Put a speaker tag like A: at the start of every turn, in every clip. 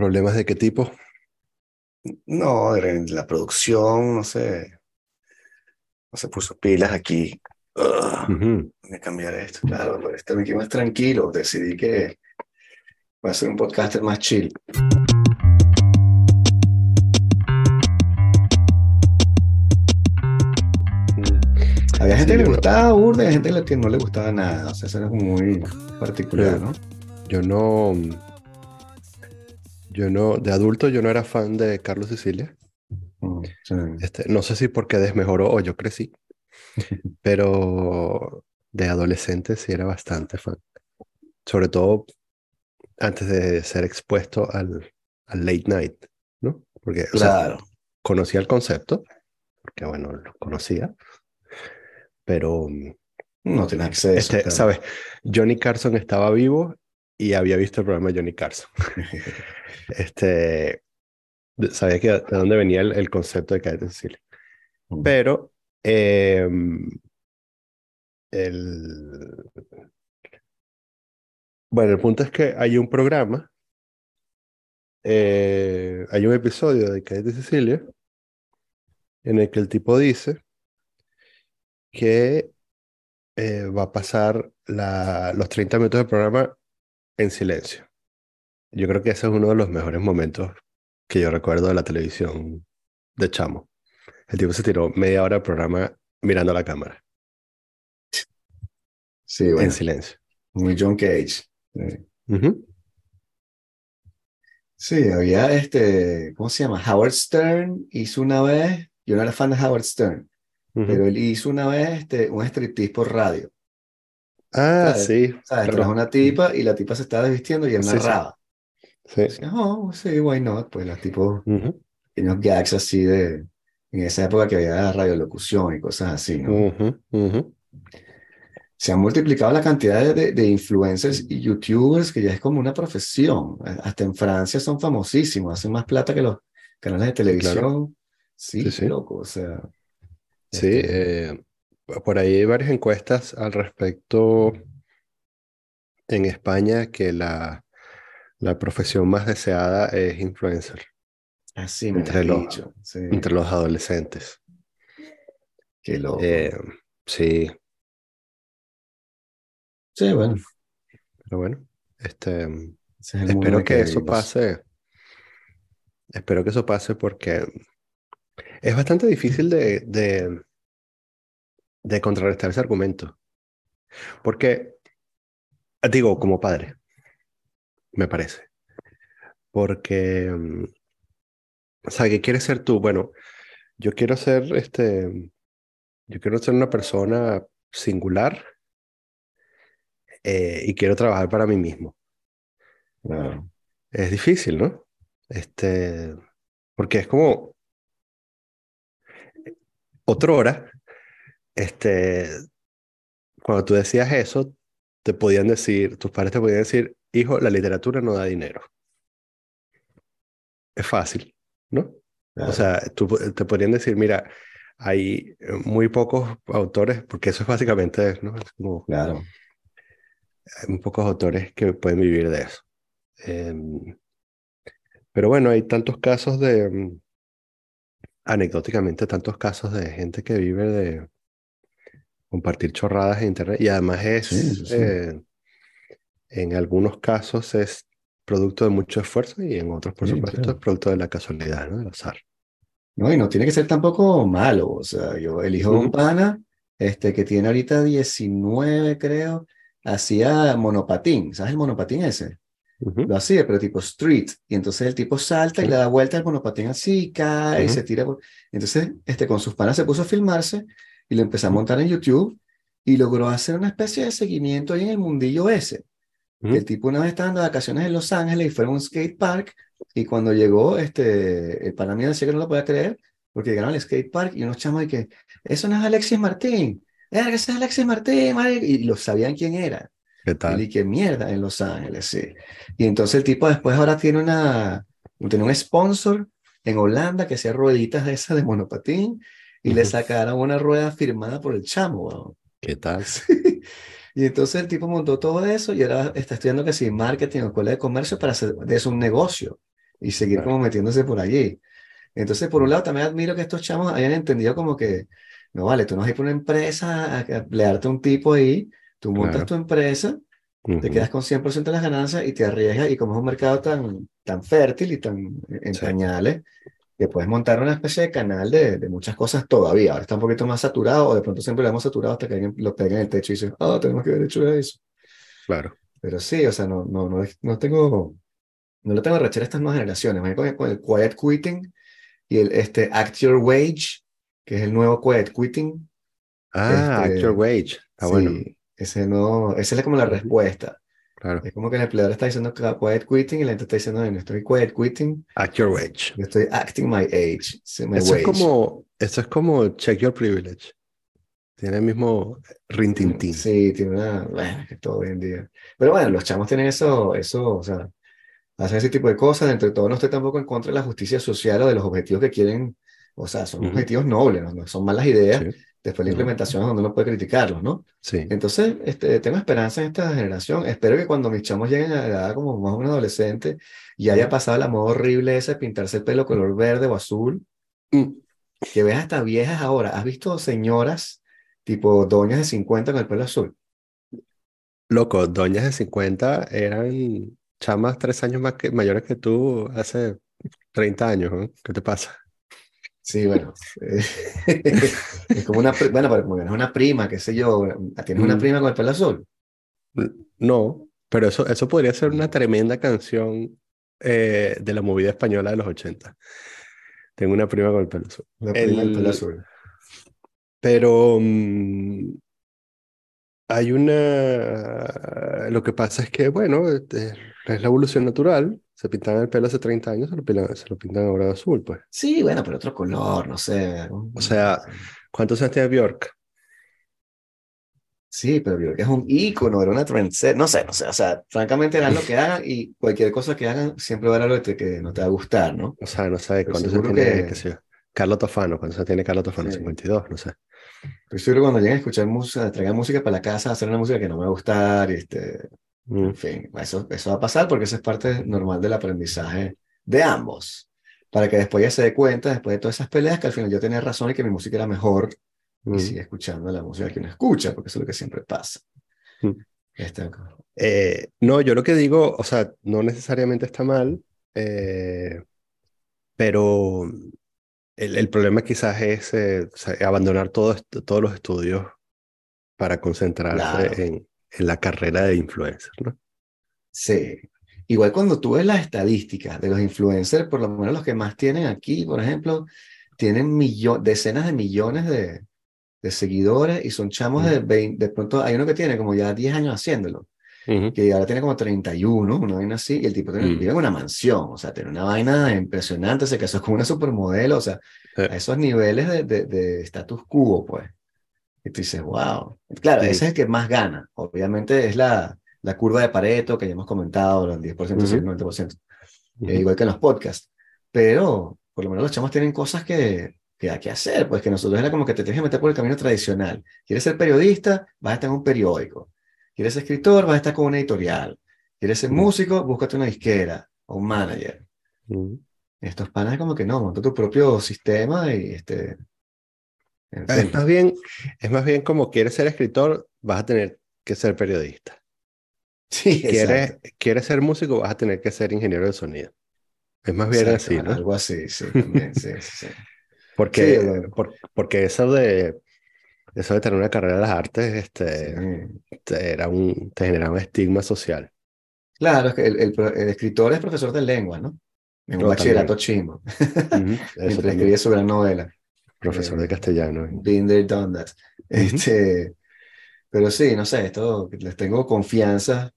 A: ¿Problemas de qué tipo?
B: No, en la producción, no sé. No se puso pilas aquí. Ugh,
A: Ujú.
B: Voy a cambiar esto. Claro, para estar aquí más tranquilo. Decidí que voy a ser un podcaster más chill. Había gente
A: Sí,
B: que le gustaba y hay gente que no le gustaba nada. O sea, eso era como muy particular. ¿no?
A: Yo no. Yo no. De adulto, yo no era fan de Carlos Sicilia.
B: Mm, sí.
A: Este, no sé si porque desmejoró o yo crecí, pero de adolescente sí era bastante fan. Sobre todo antes de ser expuesto al, al late night, ¿no? Porque, o sea,
B: Claro.
A: conocía el concepto, porque bueno, lo conocía, pero, mm,
B: No tienes acceso.
A: este,
B: claro.
A: ¿sabes? Johnny Carson estaba vivo y había visto el programa de Johnny Carson. Este, de- sabía que de dónde venía el, el concepto de Cállate Cecilia.
B: Mm.
A: Pero em, el... Bueno, el punto es que hay un programa, eh, hay un episodio de Cállate Cecilia en el que el tipo dice que eh, va a pasar la- los 30 minutos del programa en silencio. Yo creo que ese es uno de los mejores momentos que yo recuerdo de la televisión de Chamo. El tipo se tiró media hora del programa mirando a la cámara,
B: Sí,
A: en
B: bueno,
A: silencio.
B: muy John Cage. Sí. Había este, ¿cómo se llama? Howard Stern hizo una vez, yo no era fan de Howard Stern,
A: Ujú.
B: pero él hizo una vez este, un striptease por radio.
A: Ah,
B: ¿sabes?
A: sí,
B: ¿Sabes? Trajo una tipa y la tipa se estaba desvistiendo y él
A: sí.
B: narraba.
A: Sí.
B: Decía, oh, sí, why not? Pues los tipos,
A: Ujú,
B: pequeños gags así de, en esa época que había radiolocución y cosas así, ¿no?
A: ujú, ujú.
B: Se han multiplicado la cantidad de, de- de influencers y youtubers que ya es como una profesión. Hasta en Francia son famosísimos, hacen más plata que los canales de televisión. Sí,
A: Sí, sí.
B: loco, o sea.
A: Sí,
B: este,
A: eh, por ahí hay varias encuestas al respecto en España que la, la profesión más deseada es influencer
B: así me
A: entre los-
B: dicho. Sí,
A: entre los adolescentes.
B: qué loco.
A: Eh, sí,
B: sí, bueno,
A: pero bueno, este,
B: es
A: espero que eso pase. Espero que eso pase porque es bastante difícil de, de, de contrarrestar ese argumento. Porque, digo, como padre, me parece. Porque, mm, o sea, ¿qué quieres ser tú? Bueno, yo quiero ser, este, yo quiero ser una persona singular eh, y quiero trabajar para mí mismo.
B: Claro.
A: Es difícil, ¿no? Este, porque es como otra hora, este, cuando tú decías eso, te podían decir, tus padres te podían decir, hijo, la literatura no da dinero. Es fácil, ¿no? O
B: claro.
A: sea, tú, te podrían decir, mira, hay eh, muy pocos autores, porque eso es básicamente, ¿no? Es como,
B: claro.
A: hay muy pocos autores que pueden vivir de eso. Em, pero bueno, hay tantos casos de, em, anecdóticamente, tantos casos de gente que vive de compartir chorradas en internet y además es,
B: Sí, sí,
A: eh, en algunos casos es producto de mucho esfuerzo y en otros, por
B: Sí,
A: supuesto,
B: claro.
A: es producto de la casualidad, ¿no? Del azar.
B: No, y no tiene que ser tampoco malo. O sea, yo, el hijo de un pana, este, que tiene ahorita 19, creo, hacía monopatín. ¿Sabes el monopatín ese? Lo hacía, pero tipo street. Y entonces el tipo salta y le da vuelta al monopatín así, cae y se tira. por- Entonces, este, con sus panas se puso a filmarse y lo empezó a montar en YouTube y logró hacer una especie de seguimiento ahí en el mundillo ese.
A: Ujú.
B: El tipo una vez estaba de vacaciones en Los Ángeles y fue a un skate park y cuando llegó, este, el mío decía que no lo podía creer porque llegaron al skate park y unos chamos de que, eso no es Alexis Martín, ese es Alexis Martín, marico", y lo sabían quién era.
A: ¿Qué
B: Y
A: tal?
B: qué mierda en Los Ángeles, sí. Y entonces el tipo después ahora tiene una, tiene un sponsor en Holanda que hacía rueditas de esas de monopatín y le sacaron una rueda firmada por el chamo, weón.
A: ¿Qué tal?
B: Sí. Y entonces el tipo montó todo eso y ahora está estudiando que sí, marketing o escuela de comercio para hacer de eso un negocio. y seguir
A: Claro.
B: como metiéndose por allí. Entonces, por un lado, también admiro que estos chamos hayan entendido como que, no vale, tú no vas a ir por una empresa a emplearte a un tipo ahí, tú montas
A: Claro.
B: tu empresa, te
A: Ujú.
B: quedas con 100% de las ganancias y te arriesgas, y como es un mercado tan, tan fértil y tan en
A: Sí.
B: pañales, que puedes montar una especie de canal de, de muchas cosas todavía. Ahora está un poquito más saturado, o de pronto siempre lo hemos saturado hasta que alguien lo pega en el techo y dice, ah, tenemos que haber hecho eso.
A: Claro.
B: Pero sí, o sea, no, no, no, no tengo, no le tengo rechera a estas nuevas generaciones. Más Con el, con el quiet quitting y el este act your wage, que es el nuevo quiet quitting.
A: Ah,
B: Este,
A: Act Your Wage. Está
B: sí,
A: bueno.
B: ese no, esa es como la respuesta.
A: Claro.
B: Es como que el empleador está diciendo que quiet quitting y la gente está diciendo, no, no estoy quiet quitting,
A: Act Your Wage.
B: yo estoy acting my age, my
A: Eso es
B: wage.
A: como, eso es como Check Your Privilege. Tiene el mismo rintintín.
B: Sí, tiene una, bueno, que todo hoy en día. Pero bueno, los chamos tienen eso, eso, o sea, hacen ese tipo de cosas. Entre todo, no estoy tampoco en contra de la justicia social o de los objetivos que quieren, o sea, son
A: Ujú.
B: objetivos nobles, ¿no? No son malas ideas.
A: Sí,
B: Después la implementación es donde uno puede criticarlos, ¿no?
A: sí.
B: Entonces, este, tengo esperanza en esta generación. Espero que cuando mis chamos lleguen a la edad como más o menos adolescente y haya pasado la moda horrible esa de pintarse el pelo color verde o azul,
A: Mm.
B: que veas hasta viejas ahora. ¿Has visto señoras tipo doñas de 50 con el pelo azul?
A: Loco, doñas de 50 eran chamas tres años más que, mayores que tú hace 30 años, ¿no? ¿Qué te pasa?
B: Sí, bueno. eh, es como una, bueno, pero como es una prima, qué sé yo. ¿Tienes una
A: Mm.
B: prima con el pelo azul?
A: No, pero eso, eso podría ser una tremenda canción eh, de la movida española de los 80. Tengo una prima con el pelo azul.
B: Una prima del pelo
A: El-
B: azul.
A: Pero mm, hay una... Lo que pasa es que, bueno, este, es la evolución natural. Se pintaban el pelo hace 30 años, se lo pintan, se lo pintan ahora de azul, pues.
B: Sí, bueno, pero otro color, no sé.
A: O sea, ¿Cuántos años tiene Bjork?
B: Sí, pero que es un ícono, era una trendsetter, no sé, no sé, o sea, francamente harán lo que hagan y cualquier cosa que hagan siempre va a haber algo que, no te va a gustar, ¿no?
A: O sea, no sé
B: Pero
A: cuántos años tiene,
B: que-
A: qué sé yo. Carlos Tofano, ¿cuántos años tiene Carlos Tofano?
B: Sí.
A: 52, no sé.
B: Estoy seguro cuando lleguen a escuchar música, traigan música para la casa, hacer una música que no me va a gustar, y este, en fin, eso, eso va a pasar porque eso es parte normal del aprendizaje de ambos, para que después ya se dé cuenta, después de todas esas peleas, que al final yo tenía razón y que mi música era mejor
A: mm.
B: y sigue escuchando la música que uno escucha, porque eso es lo que siempre pasa.
A: Mm.
B: Este,
A: Eh, no, yo lo que digo, o sea, no necesariamente está mal, eh, pero el, el problema quizás es eh, abandonar todo todos los estudios para concentrarse
B: Claro.
A: en, en la carrera de influencer, ¿no?
B: Sí. Igual cuando tú ves las estadísticas de los influencers, por lo menos los que más tienen aquí, por ejemplo, tienen decenas de millones de, de seguidores y son chamos de 20, de pronto hay uno que tiene como ya 10 años haciéndolo,
A: Ujú.
B: que ahora tiene como 31, una vaina así, y el tipo tiene,
A: Mm.
B: vive en una mansión, o sea, tiene una vaina impresionante, se casó con una supermodelo, o sea,
A: Sí.
B: a esos niveles de, de, de status quo, pues. Y tú dices, wow. Claro,
A: Mm.
B: ese es el que más gana. Obviamente es la, la curva de Pareto que ya hemos comentado, el 10%, sí, el 90%,
A: Ujú.
B: eh, igual que en los podcasts. Pero por lo menos los chamos tienen cosas que, que hay que hacer, pues que nosotros era como que te tienes que meter por el camino tradicional. ¿Quieres ser periodista? Vas a estar en un periódico. ¿Quieres ser escritor? Vas a estar con una editorial. ¿Quieres ser
A: Mm.
B: músico? Búscate una disquera o un manager. Estos panas como que no, monta tu propio sistema y este...
A: Es más bien, es más bien como quieres ser escritor, vas a tener que ser periodista.
B: Sí,
A: Quieres,
B: exacto.
A: quieres ser músico, vas a tener que ser ingeniero de sonido. Es más bien
B: Exacto,
A: así, ¿no?
B: Algo así, sí, también, sí, sí, sí.
A: Porque,
B: Sí,
A: por- porque eso de, eso de tener una carrera de las artes, este,
B: Sí.
A: te, era un, te generaba un estigma social.
B: Claro, es que el, el el escritor es profesor de lengua, ¿no? En un
A: No,
B: bachillerato chimo,
A: Ujú, Eso
B: mientras escribía su gran novela.
A: Profesor
B: eh,
A: de castellano.
B: Been there, done that. Este, pero sí, no sé, esto les tengo confianza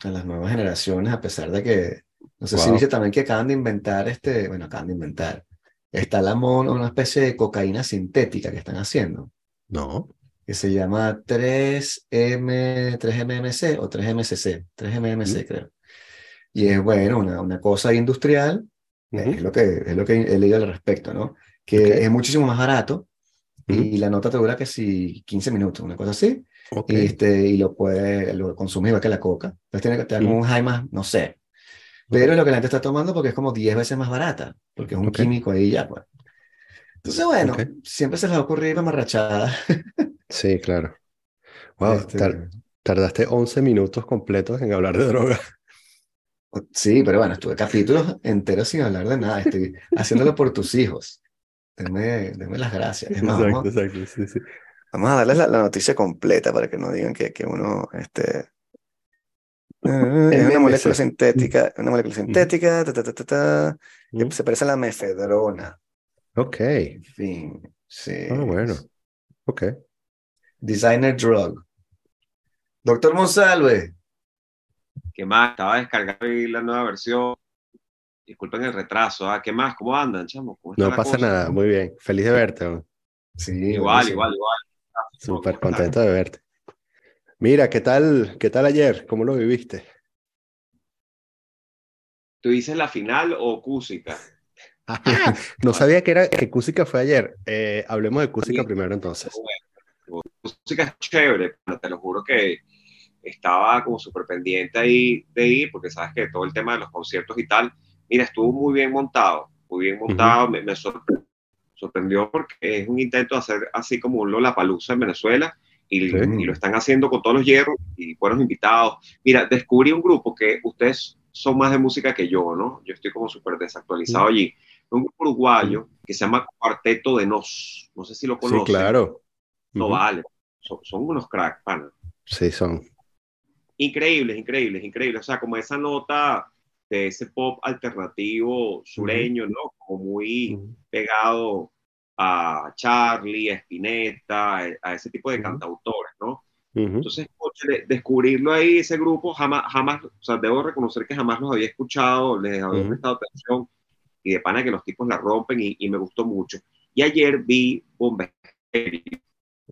B: a las nuevas generaciones, a pesar de que, no sé si
A: Wow.
B: viste también que acaban de inventar este, bueno, acaban de inventar, está la mono, una especie de cocaína sintética que están haciendo,
A: No.
B: que se llama 3M, 3MMC o 3MCC, 3MMC creo. Y es bueno, una, una cosa industrial,
A: Ujú,
B: es lo que, es lo que he leído al respecto, ¿no? Que
A: Ok.
B: es muchísimo más barato
A: ujú,
B: y la nota te dura que si 15 minutos, una cosa así,
A: ok.
B: y, este, y lo puedes, lo consumes igual que la coca. Entonces tiene que te da como
A: Ujú.
B: un high más, no sé, pero es lo que la gente está tomando porque es como 10 veces más barata, porque es un químico ahí ya, pues. Entonces, bueno, siempre se les va a ocurrir amarrachada.
A: Sí, claro. Wow, este tardaste 11 minutos completos en hablar de droga.
B: Sí, pero bueno, estuve capítulos enteros sin hablar de nada. Estoy haciéndolo por tus hijos. Denme, las gracias. exacto, vamos, exacto, sí, sí. Vamos a darles la, noticia completa para que no digan que, que uno este, es una molécula sintética, una molécula sintética, que se parece a la mefedrona.
A: Ok.
B: En fin, sí.
A: Ah, bueno. Ok.
B: Designer drug. Doctor Monsalve.
C: ¿Qué más? Estaba descargando la nueva versión. Disculpen el retraso. ¿ah? ¿Qué más? ¿Cómo andan, chamo?
A: no pasa nada. Muy bien. Feliz de verte.
C: Sí. Igual, igual, igual.
A: Súper contento de verte. Mira, ¿qué tal, ¿qué tal ayer? ¿Cómo lo viviste?
C: ¿Tú dices la final o Cúsica?
A: no sabía que era que Cúsica fue ayer. Eh, hablemos de Cúsica primero entonces.
C: Cúsica es chévere, te lo juro que estaba como súper pendiente ahí de ir, porque sabes que todo el tema de los conciertos y tal, mira, estuvo muy bien montado, muy bien montado, me, sorprendió, porque es un intento de hacer así como un Lollapalooza en Venezuela, y, y, lo están haciendo con todos los hierros y buenos invitados. Mira, descubrí un grupo que ustedes son más de música que yo, ¿no? Yo estoy como súper desactualizado allí. Un grupo uruguayo que se llama Cuarteto de Nos. No sé si lo conocen.
A: Sí, claro.
C: No vale. Son, unos cracks, pana.
A: Sí, son.
C: Increíbles, increíbles, increíbles. O sea, como esa nota de ese pop alternativo sureño, ¿no? Como muy pegado a Charlie, a Spinetta, a ese tipo de cantautores, ¿no? Entonces, descubrirlo ahí, ese grupo, jamás, jamás, o sea, debo reconocer que jamás los había escuchado, les había prestado atención y de pana que los tipos la rompen y, me gustó mucho. Y ayer vi Bomba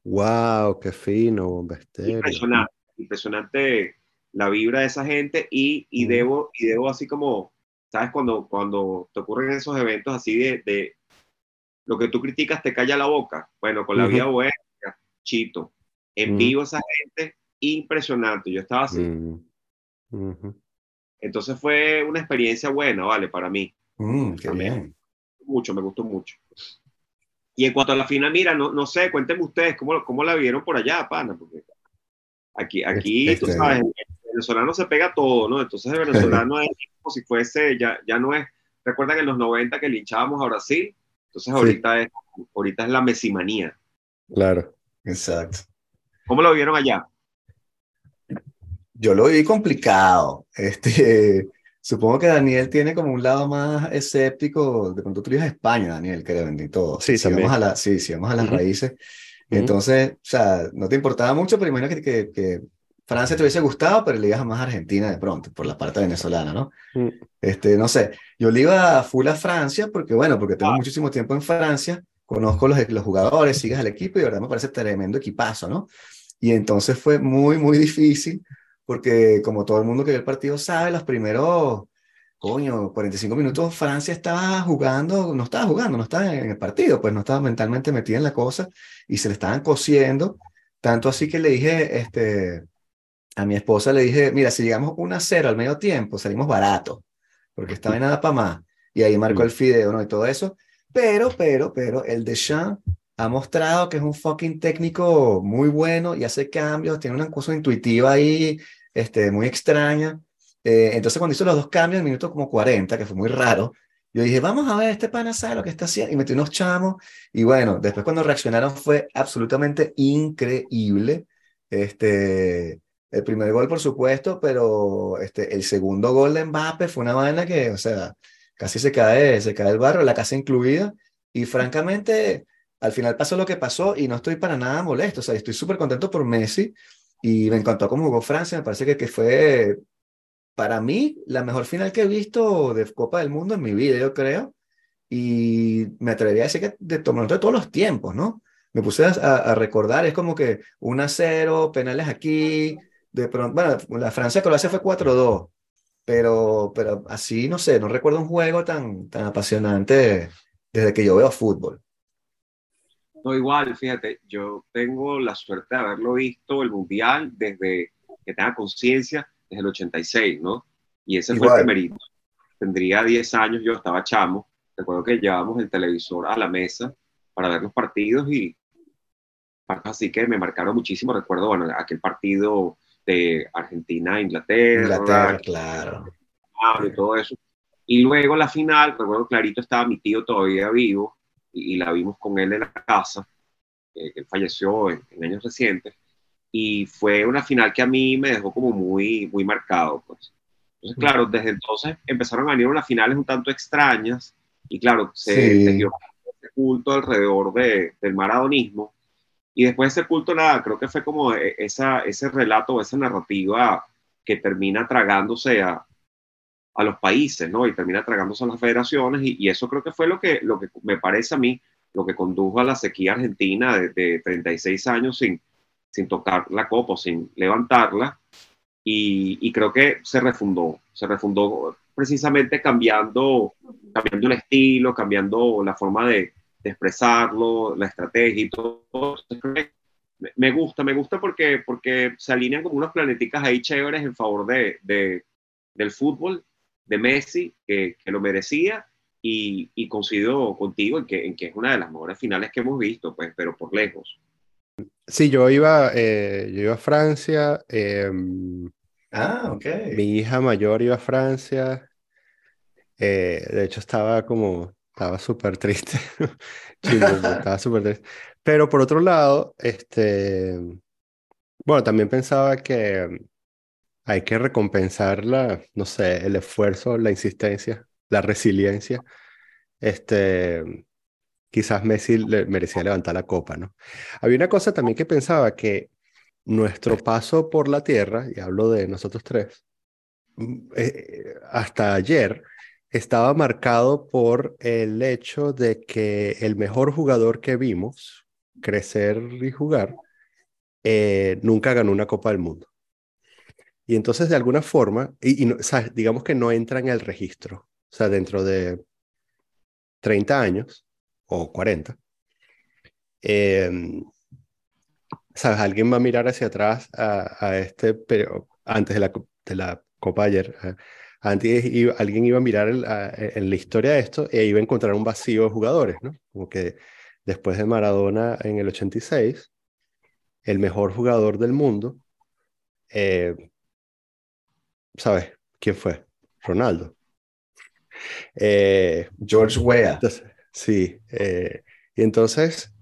A: ¡Wow! ¡Qué fino, Bomba
C: Impresionante, impresionante la vibra de esa gente y, y debo, y debo así como, ¿sabes? Cuando, cuando te ocurren esos eventos así de, de lo que tú criticas te calla la boca. Bueno, con la vida buena, chito en vivo esa gente, impresionante. Yo estaba así. Entonces fue una experiencia buena, ¿vale? Para mí.
B: Mm, qué bien.
C: Mucho, me gustó mucho. Y en cuanto a la final, mira, no, no sé, cuéntenme ustedes cómo, cómo la vieron por allá, pana, porque aquí, aquí tú este, sabes, el venezolano se pega todo, ¿no? Entonces el venezolano es como si fuese, ya, ya no es, recuerdan en los 90 que linchábamos a Brasil, entonces ahorita, es, ahorita es la mesimanía.
A: Claro.
B: Exacto.
C: ¿Cómo lo vieron allá?
B: Yo lo vi complicado. Este, supongo que Daniel tiene como un lado más escéptico. De pronto tú a España, Daniel, creo, y todo.
A: Sí,
B: si vamos a la, sí, si vamos a las raíces. Entonces, o sea, no te importaba mucho, pero imagino que, que, Francia te hubiese gustado, pero le ibas más a Argentina de pronto, por la parte venezolana, ¿no? Mm. Este, no sé, yo le iba full a Francia porque, bueno, porque tengo ah. muchísimo tiempo en Francia, conozco los, los jugadores, sigues al equipo y de verdad me parece tremendo equipazo, ¿no? Y entonces fue muy, muy difícil, porque como todo el mundo que ve el partido sabe, los primeros, coño, 45 minutos Francia estaba jugando, no estaba jugando, no estaba en el partido, pues no estaba mentalmente metida en la cosa y se le estaban cosiendo. Tanto así que le dije, este, a mi esposa le dije, mira, si llegamos 1 a 0 al medio tiempo, salimos barato, porque estaba en nada para más. Y ahí marcó el fideo, ¿no? Y todo eso. Pero, pero, pero, el de Deschamps ha mostrado que es un fucking técnico muy bueno y hace cambios, tiene una cosa intuitiva ahí, este, muy extraña. Eh, entonces cuando hizo los dos cambios en minuto como 40, que fue muy raro, yo dije, vamos a ver, este pana sabe lo que está haciendo, y metí unos chamos, y bueno, después cuando reaccionaron fue absolutamente increíble. Este, el primer gol, por supuesto, pero este, el segundo gol de Mbappé fue una vaina que, o sea, casi se cae, se cae el barro, la casa incluida, y francamente, al final pasó lo que pasó y no estoy para nada molesto. O sea, estoy súper contento por Messi y me encantó cómo jugó Francia. Me parece que, que fue, para mí, la mejor final que he visto de Copa del Mundo en mi vida, yo creo. Y me atrevería a decir que de, de todos los tiempos, ¿no? Me puse a, recordar, es como que 1 a 0, penales aquí, de pronto, bueno, la Francia-Croacia fue 4-2, pero, pero así, no sé, no recuerdo un juego tan, tan apasionante desde que yo veo fútbol.
C: No, igual, fíjate, yo tengo la suerte de haberlo visto el Mundial desde que tenga conciencia, desde el 86, ¿no? Y ese fue el primerito. tendría 10 años, yo estaba chamo, recuerdo que llevábamos el televisor a la mesa para ver los partidos y así que me marcaron muchísimo, recuerdo, bueno, aquel partido de Argentina, Inglaterra,
B: Inglaterra, claro.
C: Y todo eso. Y luego la final, recuerdo clarito, estaba mi tío todavía vivo y, la vimos con él en la casa, que él falleció en, años recientes. Y fue una final que a mí me dejó como muy, muy marcado. Pues. Entonces, claro, desde entonces empezaron a venir unas finales un tanto extrañas y claro, se tejió este culto alrededor de, del maradonismo. Y después de ese culto, nada, creo que fue como e, esa, ese relato, esa narrativa que termina tragándose a, a los países, ¿no? Y termina tragándose a las federaciones y, eso creo que fue lo que, lo que me parece a mí, lo que condujo a la sequía argentina de, 36 años sin, sin tocar la copa, sin levantarla. Y, creo que se refundó, se refundó precisamente cambiando, cambiando el estilo, cambiando la forma de, expresarlo, la estrategia y todo. Me gusta, me gusta porque, porque se alinean como unos planeticas ahí chéveres en favor de, de del fútbol de Messi, que, lo merecía, y, y, coincido contigo en que, en que es una de las mejores finales que hemos visto, pues, pero por lejos.
A: Sí, yo iba, eh, yo iba a Francia.
B: Em, ah, ok.
A: Mi hija mayor iba a Francia. Eh, de hecho, estaba como, estaba súper triste. estaba súper triste. Pero por otro lado, este, bueno, también pensaba que hay que recompensar la, no sé, el esfuerzo, la insistencia, la resiliencia. Este, quizás Messi le merecía levantar la copa, ¿no? Había una cosa también que pensaba que nuestro paso por la tierra, y hablo de nosotros tres, mm, eh, hasta ayer estaba marcado por el hecho de que el mejor jugador que vimos crecer y jugar eh, nunca ganó una Copa del Mundo. Y entonces, de alguna forma, y, digamos que no entra en el registro, o sea, dentro de 30 años o 40, em, ¿sabes? Alguien va a mirar hacia atrás a, este, pero antes de la, de la Copa ayer, antes alguien iba a mirar en la historia de esto e iba a encontrar un vacío de jugadores, ¿no? Como que después de Maradona en el 86, el mejor jugador del mundo, eh, ¿sabes? ¿Quién fue? Ronaldo.
B: Eh, George Weah.
A: Sí. Eh, y entonces,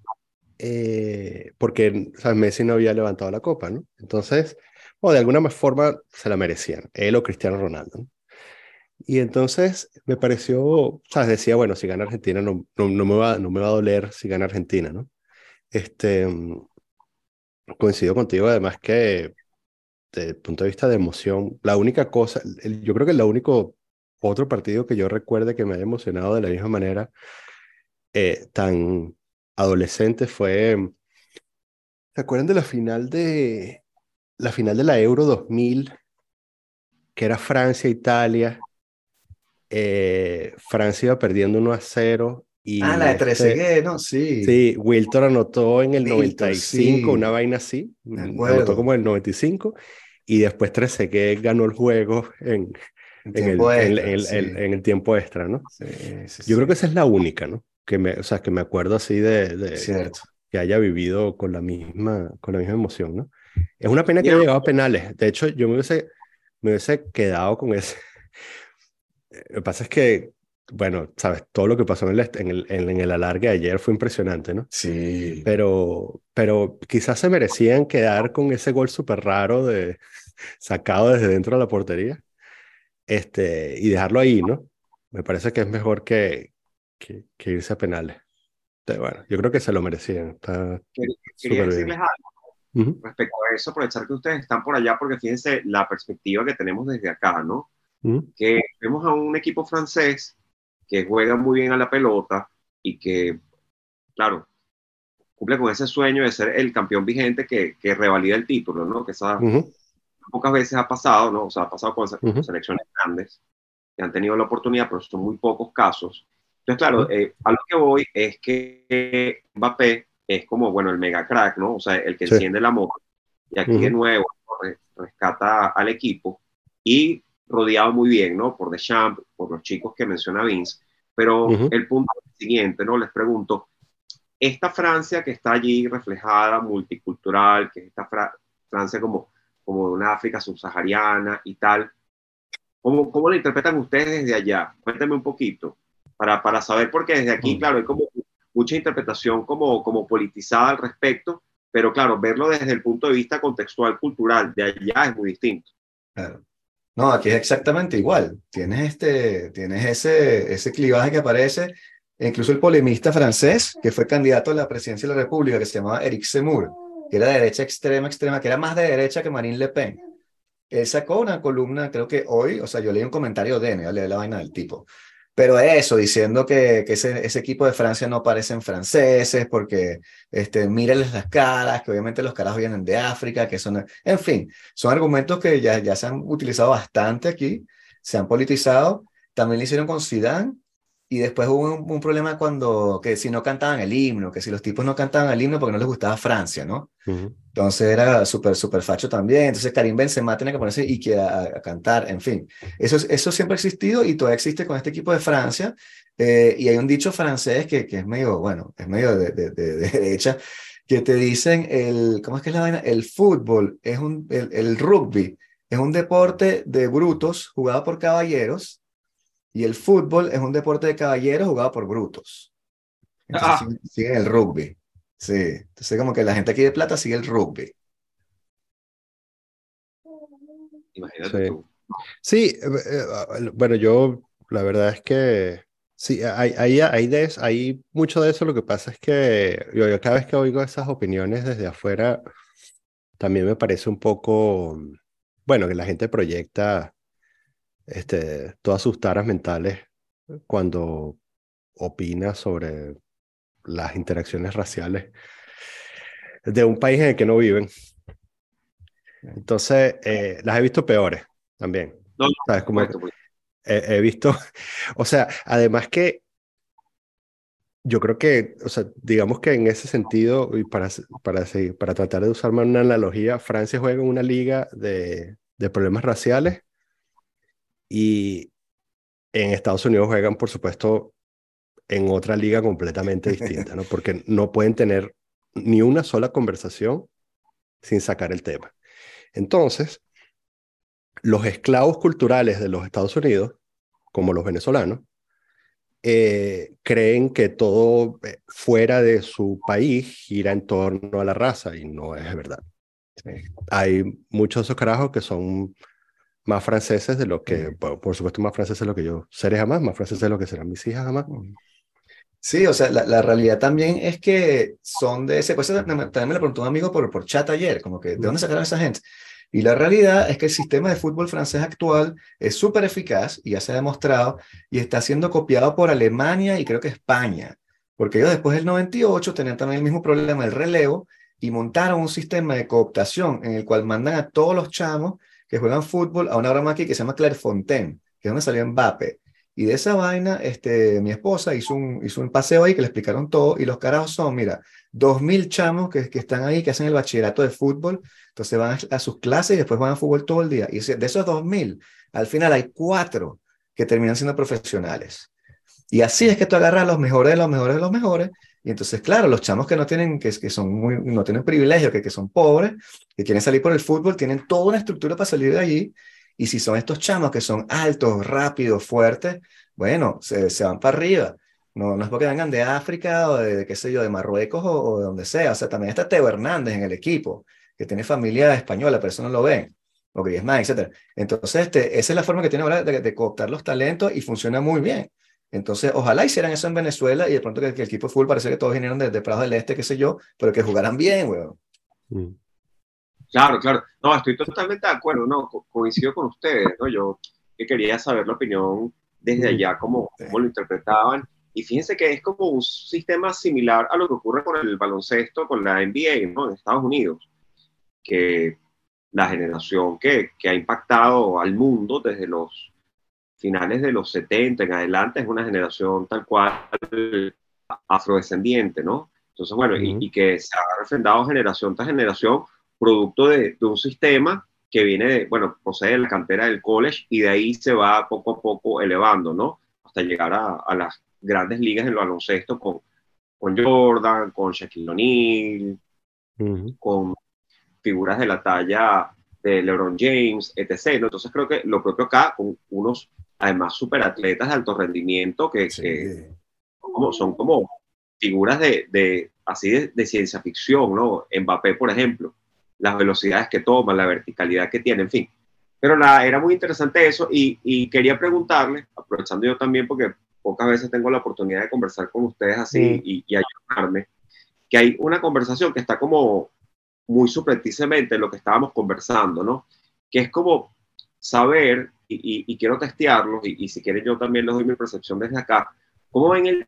A: porque ¿sabes? Messi no había levantado la copa, ¿no? Entonces, o de alguna forma se la merecían, él o Cristiano Ronaldo. Y entonces me pareció, ¿sabes? Decía, bueno, si gana Argentina no, no, no, me va, no me va a doler si gana Argentina, ¿no? Este, mm, coincido contigo además que desde el punto de vista de emoción, la única cosa, yo creo que el único otro partido que yo recuerde que me haya emocionado de la misma manera eh, tan adolescente fue, ¿se acuerdan de la final de la final de la Euro 2000 que era Francia-Italia? Eh, Francia iba perdiendo 1 a 0 y
B: ah, la de Trezeguet, ¿no? Sí.
A: Sí, Wilton anotó en el 95, una vaina así. Anotó como en el 95 y después Trezeguet ganó el juego en, en, el, en, el, tiempo extra, ¿no? Yo creo que esa es la única, ¿no? Que me, o sea, que me acuerdo así de, de
B: Cierto.
A: que haya vivido con la misma, con la misma emoción, ¿no? Es una pena que haya llegado a penales. De hecho, yo me hubiese, me hubiese quedado con ese. Lo que pasa es que bueno, sabes, todo lo que pasó en el, en el, en el alargue ayer fue impresionante, ¿no?
B: Sí.
A: Pero, pero quizás se merecían quedar con ese gol súper raro de sacado desde dentro de la portería este, y dejarlo ahí, ¿no? Me parece que es mejor que, que, irse a penales. bueno, yo creo que se lo merecían.
C: quería, decirles algo respecto a eso, aprovechar que ustedes están por allá, porque fíjense la perspectiva que tenemos desde acá, ¿no? Que vemos a un equipo francés que juega muy bien a la pelota y que, claro, cumple con ese sueño de ser el campeón vigente que, que revalida el título, ¿no? Que esa, pocas veces ha pasado, ¿no? O sea, ha pasado con, selecciones grandes que han tenido la oportunidad, pero son muy pocos casos. Entonces, claro, eh, a lo que voy es que Mbappé es como, bueno, el mega crack, ¿no? O sea, el que enciende el amor. Y aquí de nuevo rescata al equipo. Y rodeado muy bien, ¿no? Por Deschamps, por los chicos que menciona Vince. Pero el punto es el siguiente, ¿no? Les pregunto, esta Francia que está allí reflejada, multicultural, que es esta Francia como, como una África subsahariana y tal, ¿cómo, ¿cómo la interpretan ustedes desde allá? Cuéntame un poquito, para, para saber, porque desde aquí, claro, hay como mucha interpretación como, como politizada al respecto, pero claro, verlo desde el punto de vista contextual, cultural, de allá es muy distinto.
B: Claro. No, aquí es exactamente igual. Tienes, este, tienes ese, ese clivaje que aparece, incluso el polemista francés, que fue candidato a la presidencia de la República, que se llamaba Eric Zemmour, que era de derecha extrema, extrema, que era más de derecha que Marine Le Pen. Él sacó una columna, creo que hoy, o sea, yo leí un comentario de él, leí la vaina del tipo, pero eso, diciendo que, que ese, ese, equipo de Francia no parecen franceses, porque este, mírenles las caras, que obviamente los caras vienen de África, que son, en fin, son argumentos que ya, ya se han utilizado bastante aquí, se han politizado. También lo hicieron con Zidane, y después hubo un, problema cuando, que si no cantaban el himno, que si los tipos no cantaban el himno porque no les gustaba Francia, ¿no? Entonces era súper, súper facho también. Entonces Karim Benzema tenía que ponerse y que a, cantar, en fin. Eso, eso siempre ha existido y todavía existe con este equipo de Francia. Eh, y hay un dicho francés que, que es medio, bueno, es medio de, de, de, derecha, que te dicen, el, ¿cómo es que es la vaina? El fútbol, es un, el, el rugby, es un deporte de brutos jugado por caballeros y el fútbol es un deporte de caballeros jugado por brutos. Entonces ah. sigue, el rugby. Sí. Entonces como que la gente aquí de plata sigue el rugby.
A: Imagínate sí. Sí, eh, eh, bueno, yo la verdad es que sí, hay, hay, hay, de hay mucho de eso. Lo que pasa es que yo, yo, cada vez que oigo esas opiniones desde afuera, también me parece un poco, bueno, que la gente proyecta este, todas sus taras mentales cuando opina sobre las interacciones raciales de un país en el que no viven. Entonces, eh, las he visto peores también. No, ¿Sabes? Como he, visto, o sea, además que yo creo que, o sea, digamos que en ese sentido, y para, para, para tratar de usar una analogía, Francia juega en una liga de, de problemas raciales y en Estados Unidos juegan, por supuesto, en otra liga completamente distinta, ¿no? Porque no pueden tener ni una sola conversación sin sacar el tema. Entonces, los esclavos culturales de los Estados Unidos, como los venezolanos, eh, creen que todo eh, fuera de su país gira en torno a la raza y no es verdad. Hay muchos de esos carajos que son más franceses de lo que, por, supuesto, más franceses de lo que yo seré jamás, más franceses de lo que serán mis hijas jamás.
B: Sí, o sea, la, la realidad también es que son de ese, pues también me lo preguntó un amigo por, por chat ayer, como que, ¿de dónde sacaron esa gente? Y la realidad es que el sistema de fútbol francés actual es súper eficaz y ya se ha demostrado y está siendo copiado por Alemania y creo que España, porque ellos después del 98 tenían también el mismo problema del relevo y montaron un sistema de cooptación en el cual mandan a todos los chamos que juegan fútbol a una broma aquí que se llama Clairefontaine, que es donde salió Mbappe. Y de esa vaina, este, mi esposa hizo un, hizo un paseo ahí que le explicaron todo y los carajos son, mira, dos mil chamos que, que están ahí, que hacen el bachillerato de fútbol, entonces van a, sus clases y después van a fútbol todo el día. Y de esos dos mil, al final hay cuatro que terminan siendo profesionales. Y así es que tú agarras los mejores de los mejores de los mejores y entonces, claro, los chamos que no tienen, que, que son no tienen privilegio, que, son pobres, que quieren salir por el fútbol, tienen toda una estructura para salir de allí. Y si son estos chamos que son altos, rápidos, fuertes, bueno, se, se van para arriba. No, no es porque vengan de África o de, qué sé yo, de Marruecos o, de donde sea. O sea, también está Teo Hernández en el equipo, que tiene familia española, pero eso no lo ven. O Griezmann, etc. Entonces, este, esa es la forma que tiene ahora de, de cooptar los talentos y funciona muy bien. Entonces, ojalá hicieran eso en Venezuela y de pronto que, el equipo de fútbol parece que todos vinieron de, de Prado del Este, qué sé yo, pero que jugaran bien, weón.
C: Mm. Claro, claro. No, estoy totalmente de acuerdo, no, coincido con ustedes, ¿no? Yo que quería saber la opinión desde mm. allá, cómo, cómo lo interpretaban. Y fíjense que es como un sistema similar a lo que ocurre con el baloncesto, con la NBA, ¿no? En Estados Unidos, que la generación que, que ha impactado al mundo desde los finales de los 70 en adelante es una generación tal cual afrodescendiente, ¿no? Entonces, bueno, y, que se ha refrendado generación tras generación producto de, de, un sistema que viene de, bueno, posee la cantera del college y de ahí se va poco a poco elevando, ¿no? Hasta llegar a, a las grandes ligas en el baloncesto con, con Jordan, con Shaquille O'Neal, con figuras de la talla de LeBron James, etc. Entonces creo que lo propio acá, con unos, además, superatletas de alto rendimiento que, que como, son como figuras de, de así de, de, ciencia ficción, ¿no? Mbappé, por ejemplo, las velocidades que toma, la verticalidad que tiene, en fin. Pero nada, era muy interesante eso y, y quería preguntarle, aprovechando yo también porque pocas veces tengo la oportunidad de conversar con ustedes así y, y, ayudarme, que hay una conversación que está como muy supremacamente en lo que estábamos conversando, ¿no? Que es como saber, y, y quiero testearlo, y, si quieren yo también les doy mi percepción desde acá, ¿cómo ven el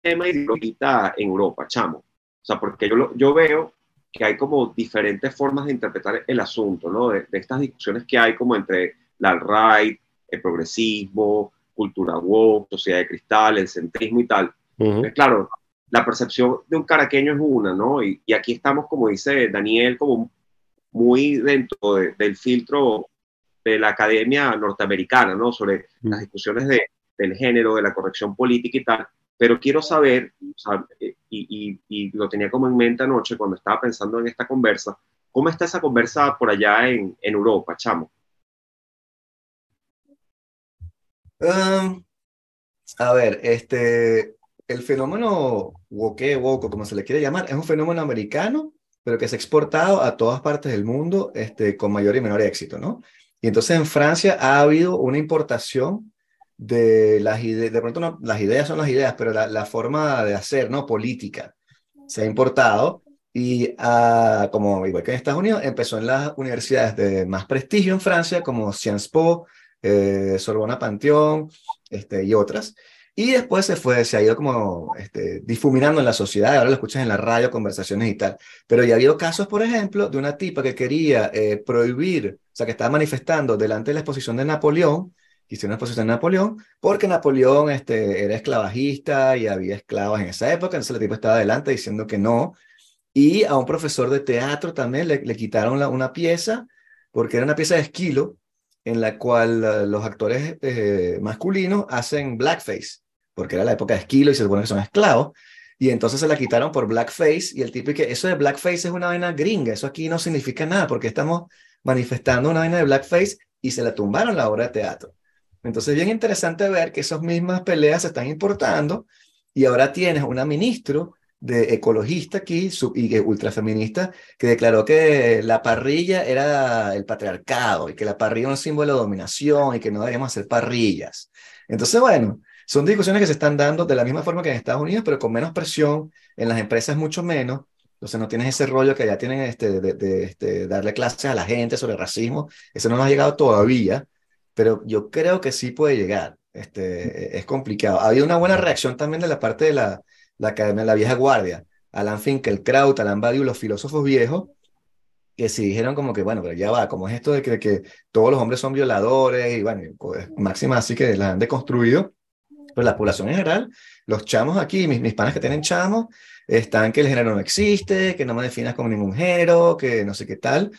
C: tema ideologista en Europa, chamo? O sea, porque yo, yo veo que hay como diferentes formas de interpretar el asunto, ¿no? De, de estas discusiones que hay como entre la alt-right, el progresismo, cultura woke, sociedad de cristal, el centrismo y tal. Uh -huh. claro, la percepción de un caraqueño es una, ¿no? Y, y aquí estamos, como dice Daniel, como muy dentro de, del filtro de la academia norteamericana, ¿no? Sobre las discusiones de, del género, de la corrección política y tal. Pero quiero saber, o sea, y, y, y, lo tenía como en mente anoche cuando estaba pensando en esta conversa, ¿cómo está esa conversa por allá en, en Europa, chamo?
B: Um, a ver, este, el fenómeno woke, woke, como se le quiere llamar, es un fenómeno americano, pero que se ha exportado a todas partes del mundo este, con mayor y menor éxito, ¿no? Y entonces en Francia ha habido una importación de las ideas, de pronto no, las ideas son las ideas, pero la, la, forma de hacer, ¿no? Política, se ha importado y uh, como igual que en Estados Unidos, empezó en las universidades de más prestigio en Francia, como Sciences Po, eh, Sorbona Panteón este, y otras. Y después se fue, se ha ido como este, difuminando en la sociedad, ahora lo escuchas en la radio, conversaciones y tal. Pero ya ha habido casos, por ejemplo, de una tipa que quería eh, prohibir, sea, que estaba manifestando delante de la exposición de Napoleón, hicieron una exposición de Napoleón, porque Napoleón este, era esclavagista y había esclavos en esa época, entonces el tipo estaba adelante diciendo que no. Y a un profesor de teatro también le, le quitaron una pieza, porque era una pieza de esquilo, en la cual uh, los actores eh, masculinos hacen blackface, porque era la época de esquilo y se supone que son esclavos, y entonces se la quitaron por blackface, y el tipo que eso de blackface es una vaina gringa, eso aquí no significa nada, porque estamos manifestando una vaina de blackface y se la tumbaron la obra de teatro. Entonces, bien interesante ver que esas mismas peleas se están importando y ahora tienes una ministro de ecologista aquí y ultrafeminista que declaró que la parrilla era el patriarcado y que la parrilla era un símbolo de dominación y que no deberíamos hacer parrillas. Entonces, bueno, son discusiones que se están dando de la misma forma que en Estados Unidos, pero con menos presión, en las empresas mucho menos. Entonces no tienes ese rollo que allá tienen este, de, este, darle clases a la gente sobre racismo. Eso no nos ha llegado todavía, pero yo creo que sí puede llegar. Este, es complicado. Ha habido una buena reacción también de la parte de la, la Academia de la Vieja Guardia, Alan Finkielkraut, Alan Badiou, los filósofos viejos, que sí dijeron como que, bueno, pero ya va, como es esto de que, que todos los hombres son violadores y bueno, pues, así que las han deconstruido, pero la población en general, los chamos aquí, mis, mis panas que tienen chamos, están que el género no existe, que no me definas como ningún género, que no sé qué tal,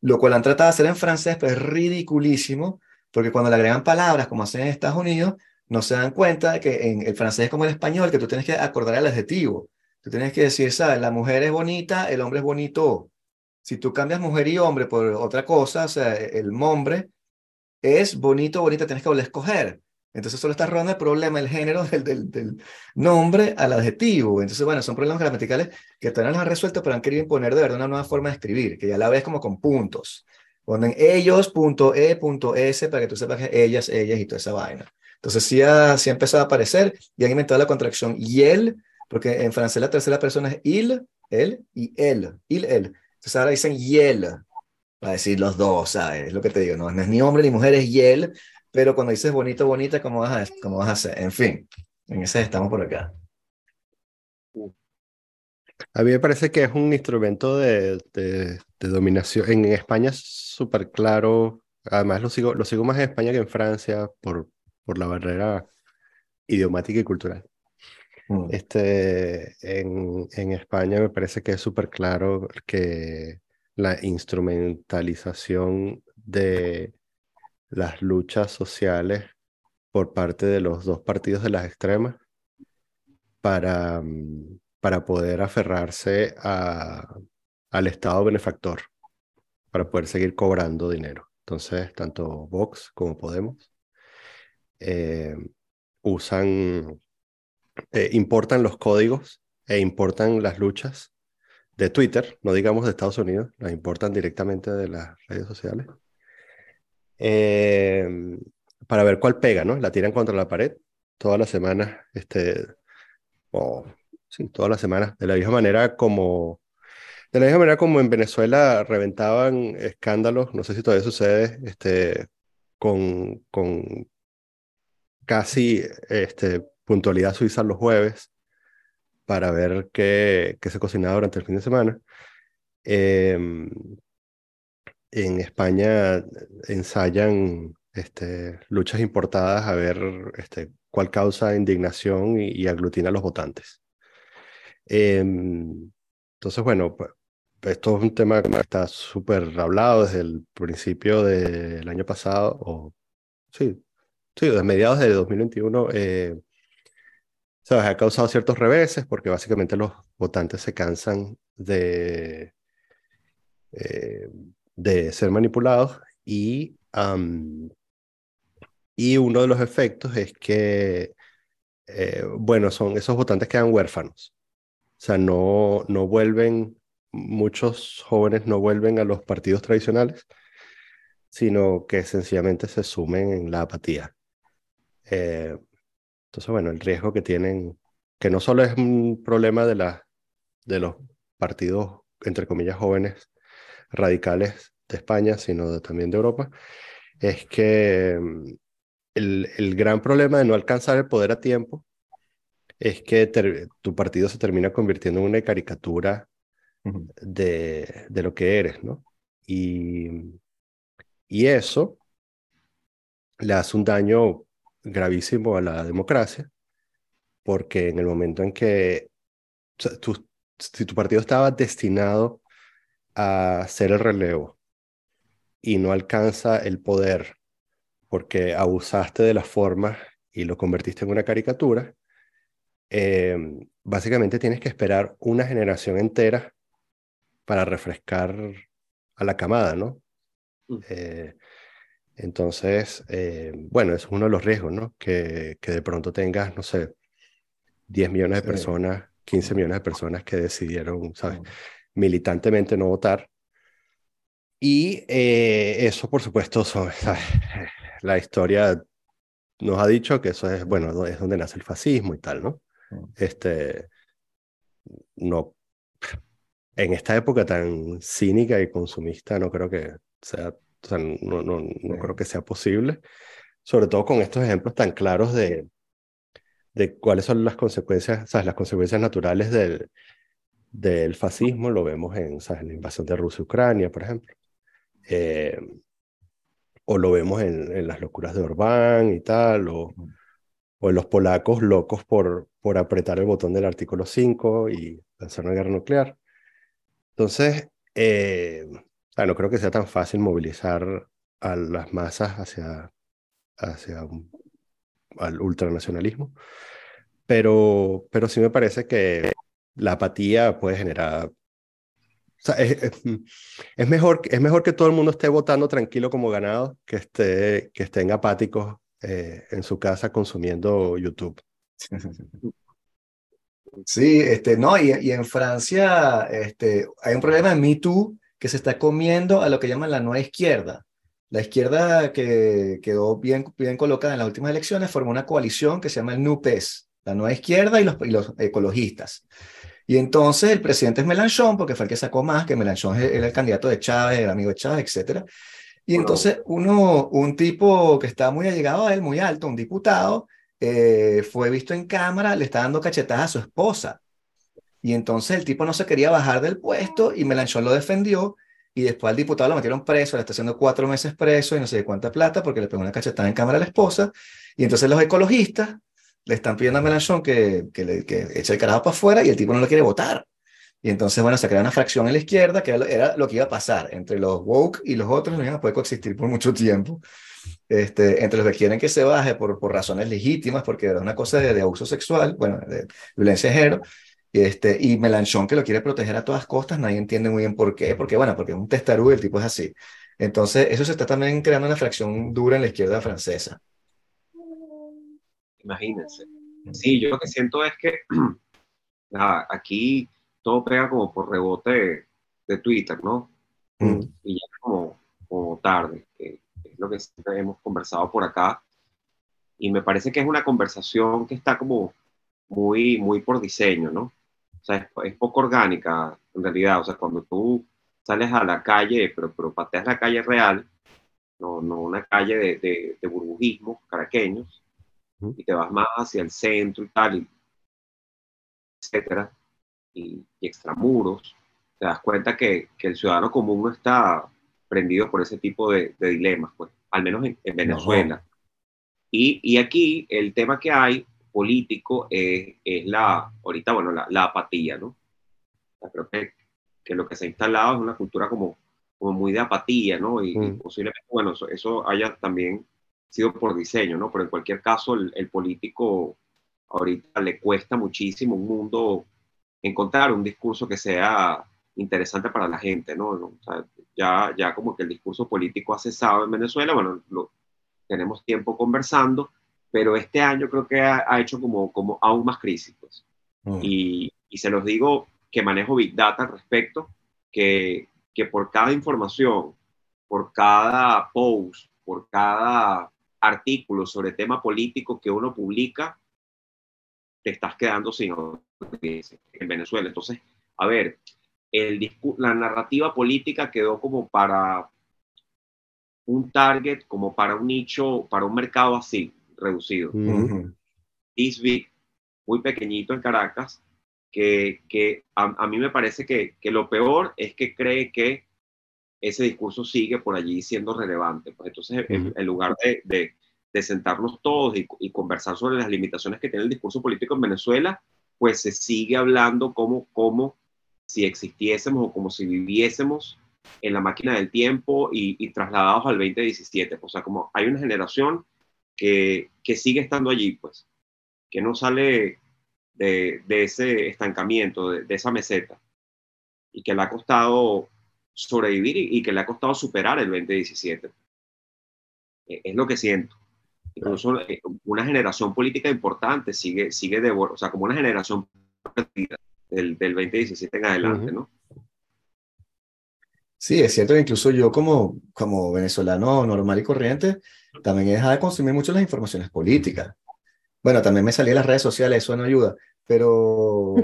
B: lo cual han tratado de hacer en francés, pero es ridiculísimo, porque cuando le agregan palabras como hacen en Estados Unidos, no se dan cuenta que en el francés es como el español, que tú tienes que acordar el adjetivo. Tú tienes que decir, ¿sabes? La mujer es bonita, el hombre es bonito. Si tú cambias mujer y hombre por otra cosa, o sea, el hombre es bonito, bonita, tienes que volver a escoger. Entonces solo está rodando el problema, el género del, del, del, nombre al adjetivo. Entonces, bueno, son problemas gramaticales que todavía no los han resuelto, pero han querido imponer de verdad una nueva forma de escribir, que ya la ves como con puntos. Ponen ellos, punto E, punto S, para que tú sepas que ellas, ellas y toda esa vaina. Entonces sí ha, sí ha empezado a aparecer y han inventado la contracción yel, porque en francés la tercera persona es il, él y él, il, él. Entonces ahora dicen yel, para decir los dos, ¿sabes? Es lo que te digo, no, no es ni hombre ni mujer, es yel, pero cuando dices bonito, bonita, ¿cómo vas a, cómo vas a hacer? En fin, en ese estamos por acá.
A: A mí me parece que es un instrumento de, de, de dominación. En España es súper claro, además lo sigo, lo sigo más en España que en Francia por, por la barrera idiomática y cultural. Mm. Este, en, en, España me parece que es súper claro que la instrumentalización de las luchas sociales por parte de los dos partidos de las extremas para, mm, para poder aferrarse al Estado benefactor, para poder seguir cobrando dinero. Entonces, tanto Vox como Podemos eh, usan, eh, importan los códigos e importan las luchas de Twitter, no digamos de Estados Unidos, las importan directamente de las redes sociales, eh, para ver cuál pega, ¿no? La tiran contra la pared todas las semanas, este, o sí, todas las semanas, de la misma manera como, de la misma manera como en Venezuela reventaban escándalos, no sé si todavía sucede, este, con, con casi este, puntualidad suiza los jueves para ver qué, qué se cocinaba durante el fin de semana. Em, en España ensayan este, luchas importadas a ver este, cuál causa indignación y, aglutina a los votantes. Em, entonces, bueno, pues, esto es un tema que está súper hablado desde el principio del año pasado, o sí, sí, desde mediados de 2021. Eh, ¿sabes? Ha causado ciertos reveses porque básicamente los votantes se cansan de, eh, de ser manipulados y, y uno de los efectos es que, eh, bueno, son esos votantes quedan huérfanos. O sea, no, no vuelven, muchos jóvenes no vuelven a los partidos tradicionales, sino que sencillamente se sumen en la apatía. Eh, entonces, bueno, el riesgo que tienen, que no solo es un problema de, la, de los partidos, entre comillas, jóvenes radicales de España, sino también de Europa, es que mm, el, el, gran problema de no alcanzar el poder a tiempo es que tu partido se termina convirtiendo en una caricatura de, de, lo que eres, ¿no? Y, y eso le hace un daño gravísimo a la democracia, porque en el momento en que si tu partido estaba destinado a ser el relevo y no alcanza el poder porque abusaste de las formas y lo convertiste en una caricatura, em, básicamente tienes que esperar una generación entera para refrescar a la camada, ¿no? Mm. Eh, entonces, eh, bueno, es uno de los riesgos, ¿no? Que, que de pronto tengas, no sé, 10 millones de personas, 15 millones de personas que decidieron, ¿sabes? Militantemente no votar. Y eh, eso, por supuesto, la historia nos ha dicho que eso es, bueno, es donde nace el fascismo y tal, ¿no? Este, no, en esta época tan cínica y consumista, no creo que sea o sea, no, no, no creo que sea posible, sobre todo con estos ejemplos tan claros de, de cuáles son las consecuencias, ¿sabes? las consecuencias naturales del, del fascismo, lo vemos en, ¿sabes? la invasión de Rusia Ucrania, por ejemplo. Eh, o lo vemos en, en, las locuras de Orbán y tal, o, o en los polacos locos por, por apretar el botón del artículo 5 y lanzar una guerra nuclear. Entonces, eh, no creo que sea tan fácil movilizar a las masas hacia, hacia un, al ultranacionalismo, pero, pero sí me parece que la apatía puede generar... Es, mejor, es mejor que todo el mundo esté votando tranquilo como ganado que, esté, que estén apáticos eh, en su casa consumiendo YouTube.
B: Sí, este, no, y, en Francia este, hay un problema en Me Too que se está comiendo a lo que llaman la nueva izquierda. La izquierda que quedó bien, bien colocada en las últimas elecciones formó una coalición que se llama el NUPES, la nueva izquierda y los, los ecologistas. Y entonces el presidente es Melanchon, porque fue el que sacó más, que Melanchon era el candidato de Chávez, el amigo de Chávez, etc. Y entonces uno, un tipo que está muy allegado a él, muy alto, un diputado, eh, fue visto en cámara, le está dando cachetadas a su esposa. Y entonces el tipo no se quería bajar del puesto y Melanchón lo defendió. Y después al diputado lo metieron preso, le está haciendo cuatro meses preso y no sé de cuánta plata porque le pegó una cachetada en cámara a la esposa. Y entonces los ecologistas le están pidiendo a Melanchón que, que, le, que eche el carajo para afuera y el tipo no lo quiere votar. Y entonces, bueno, se crea una fracción en la izquierda, que era lo que iba a pasar. Entre los woke y los otros no iban a poder coexistir por mucho tiempo. Este, entre los que quieren que se baje por, por razones legítimas, porque era una cosa de, de abuso sexual, bueno, de violencia de género, este, y Melanchón que lo quiere proteger a todas costas, nadie entiende muy bien por qué, porque bueno, porque es un testarudo, el tipo es así. Entonces, eso se está también creando una fracción dura en la izquierda francesa.
C: Imagínense. Sí, yo lo que siento es que aquí todo pega como por rebote de, Twitter, ¿no? Mm. Y ya como, como tarde, que es lo que hemos conversado por acá. Y me parece que es una conversación que está como muy, muy por diseño, ¿no? O sea, es, poco orgánica en realidad. O sea, cuando tú sales a la calle, pero, pero pateas la calle real, no, no una calle de, de, burbujismo caraqueños, y te vas más hacia el centro y tal, y etcétera, y, extramuros, te das cuenta que, que, el ciudadano común no está prendido por ese tipo de, de dilemas, pues, al menos en, Venezuela. Y, y, aquí el tema que hay político es, es la, ahorita, bueno, la, la apatía, ¿no? creo que, que, lo que se ha instalado es una cultura como, como muy de apatía, ¿no? Y, mm. posiblemente, bueno, eso, eso, haya también sido por diseño, ¿no? Pero en cualquier caso, el, el político ahorita le cuesta muchísimo un mundo encontrar un discurso que sea interesante para la gente, ¿no? O sea, ya, ya como que el discurso político ha cesado en Venezuela, bueno, lo, tenemos tiempo conversando, pero este año creo que ha, ha hecho como, como aún más crisis, pues. Mm. Y, y, se los digo que manejo Big Data al respecto, que, que por cada información, por cada post, por cada artículo sobre tema político que uno publica, te estás quedando sin en Venezuela. Entonces, a ver, el la narrativa política quedó como para un target, como para un nicho, para un mercado así, reducido. Uh muy pequeñito en Caracas, que, que a, mí me parece que, que, lo peor es que cree que ese discurso sigue por allí siendo relevante. Pues entonces, en, lugar de, de, de, sentarnos todos y, y, conversar sobre las limitaciones que tiene el discurso político en Venezuela, pues se sigue hablando como, como si existiésemos o como si viviésemos en la máquina del tiempo y, y trasladados al 2017. O sea, como hay una generación que, que sigue estando allí, pues, que no sale de, de ese estancamiento, de, de, esa meseta, y que le ha costado sobrevivir y, y, que le ha costado superar el 2017. E, es lo que siento. Incluso eh, una generación política importante sigue, sigue de, o sea, como una generación del, del 2017 en adelante, ¿no?
B: Sí, es cierto que incluso yo como, como venezolano normal y corriente, también he dejado de consumir mucho las informaciones políticas. Bueno, también me salí en las redes sociales, eso no ayuda, pero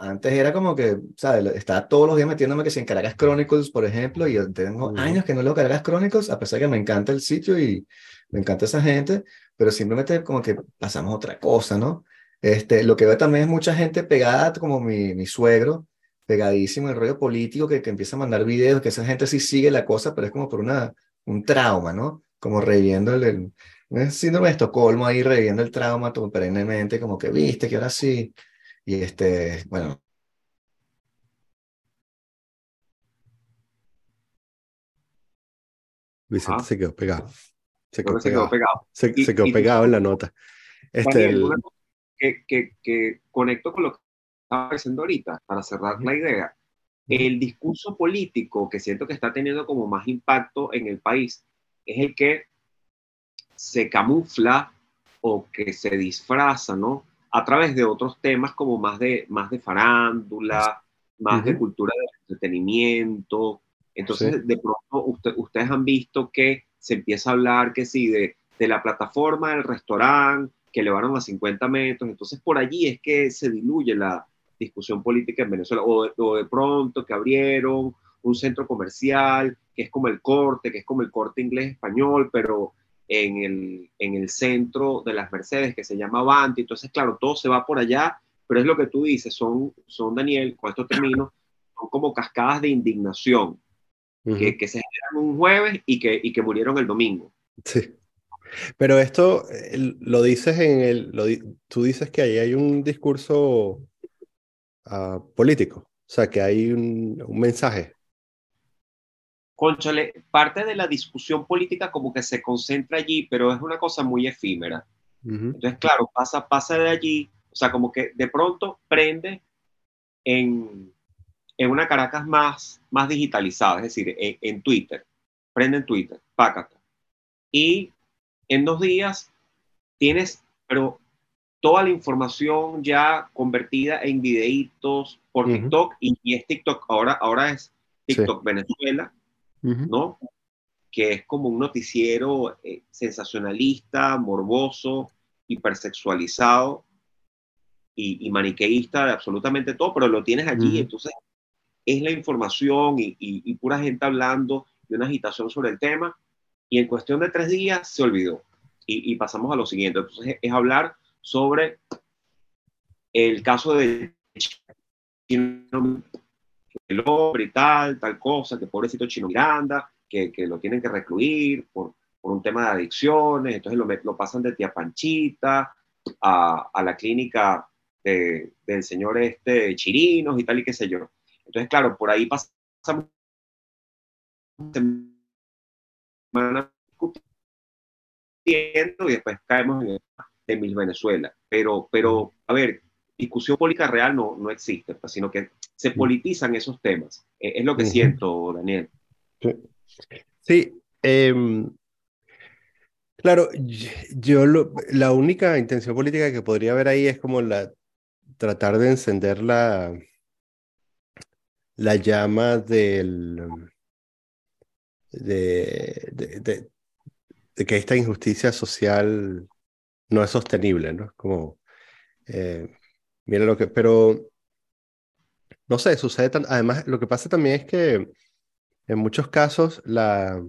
B: antes era como que, ¿sabes? Estaba todos los días metiéndome que si en Caracas Chronicles, por ejemplo, y yo tengo años que no leo Caracas Chronicles, a pesar de que me encanta el sitio y me encanta esa gente, pero simplemente como que pasamos otra cosa, ¿no? Este, lo que veo también es mucha gente pegada, como mi, mi suegro, pegadísimo el rollo político, que, que empieza a mandar videos, que esa gente sí sigue la cosa, pero es como por una, un trauma, ¿no? Como reviviendo el, el síndrome de Estocolmo ahí, reviviendo el trauma todo, perennemente, como que viste que ahora sí. Y este, bueno.
A: Vicente ah. se quedó pegado. Se quedó, se quedó pegado. Se, se quedó pegado en la nota.
C: Este, el... que, que, que, conecto con lo que estaba diciendo ahorita, para cerrar la idea. El discurso político que siento que está teniendo como más impacto en el país es el que se camufla o que se disfraza, ¿no? A través de otros temas como más de, más de farándula, más de cultura de entretenimiento. Entonces, de pronto, ustedes han visto que se empieza a hablar que sí, de, de la plataforma del restaurante que elevaron a 50 metros. Entonces, por allí es que se diluye la discusión política en Venezuela. O de, o de pronto que abrieron un centro comercial que es como el corte, que es como el corte inglés-español, pero en el, en el centro de las Mercedes, que se llama Avanti. Entonces, claro, todo se va por allá, pero es lo que tú dices, son, son Daniel, con esto termino, son como cascadas de indignación que, que, se generan un jueves y que, y que murieron el domingo.
A: Sí. Pero esto lo dices en el, lo, tú dices que ahí hay un discurso uh, político O sea, que hay un, un mensaje.
C: Conchale, parte de la discusión política como que se concentra allí, pero es una cosa muy efímera. Entonces, claro, pasa, pasa de allí, o sea, como que de pronto prende en, en una Caracas más, más digitalizada, es decir, en, Twitter, prende en Twitter, pácata. Y en dos días tienes, pero toda la información ya convertida en videitos por TikTok y, es TikTok, ahora, ahora es TikTok Venezuela, ¿no? Que es como un noticiero eh, sensacionalista, morboso, hipersexualizado y, maniqueísta de absolutamente todo, pero lo tienes allí, entonces es la información y, pura gente hablando de una agitación sobre el tema, y en cuestión de tres días se olvidó. Y, pasamos a lo siguiente, entonces es hablar sobre el caso de el hombre y tal, tal cosa, que pobrecito Chino Miranda, que, que lo tienen que recluir por, por, un tema de adicciones, entonces lo, lo pasan de tía Panchita a, a la clínica de, del señor este Chirinos y tal y qué sé yo. Entonces, claro, por ahí pasamos discutiendo y después caemos en el de Mil Venezuela. Pero, pero, a ver, discusión política real no, no existe, pues, sino que se politizan esos temas. Eh, es lo que siento, Daniel.
A: Sí. Em, claro, yo la única intención política que podría haber ahí es como la tratar de encender la, la llama del de, de, de, que esta injusticia social no es sostenible, ¿no? Como eh, mira lo que, pero no sé, sucede tan, además lo que pasa también es que en muchos casos la,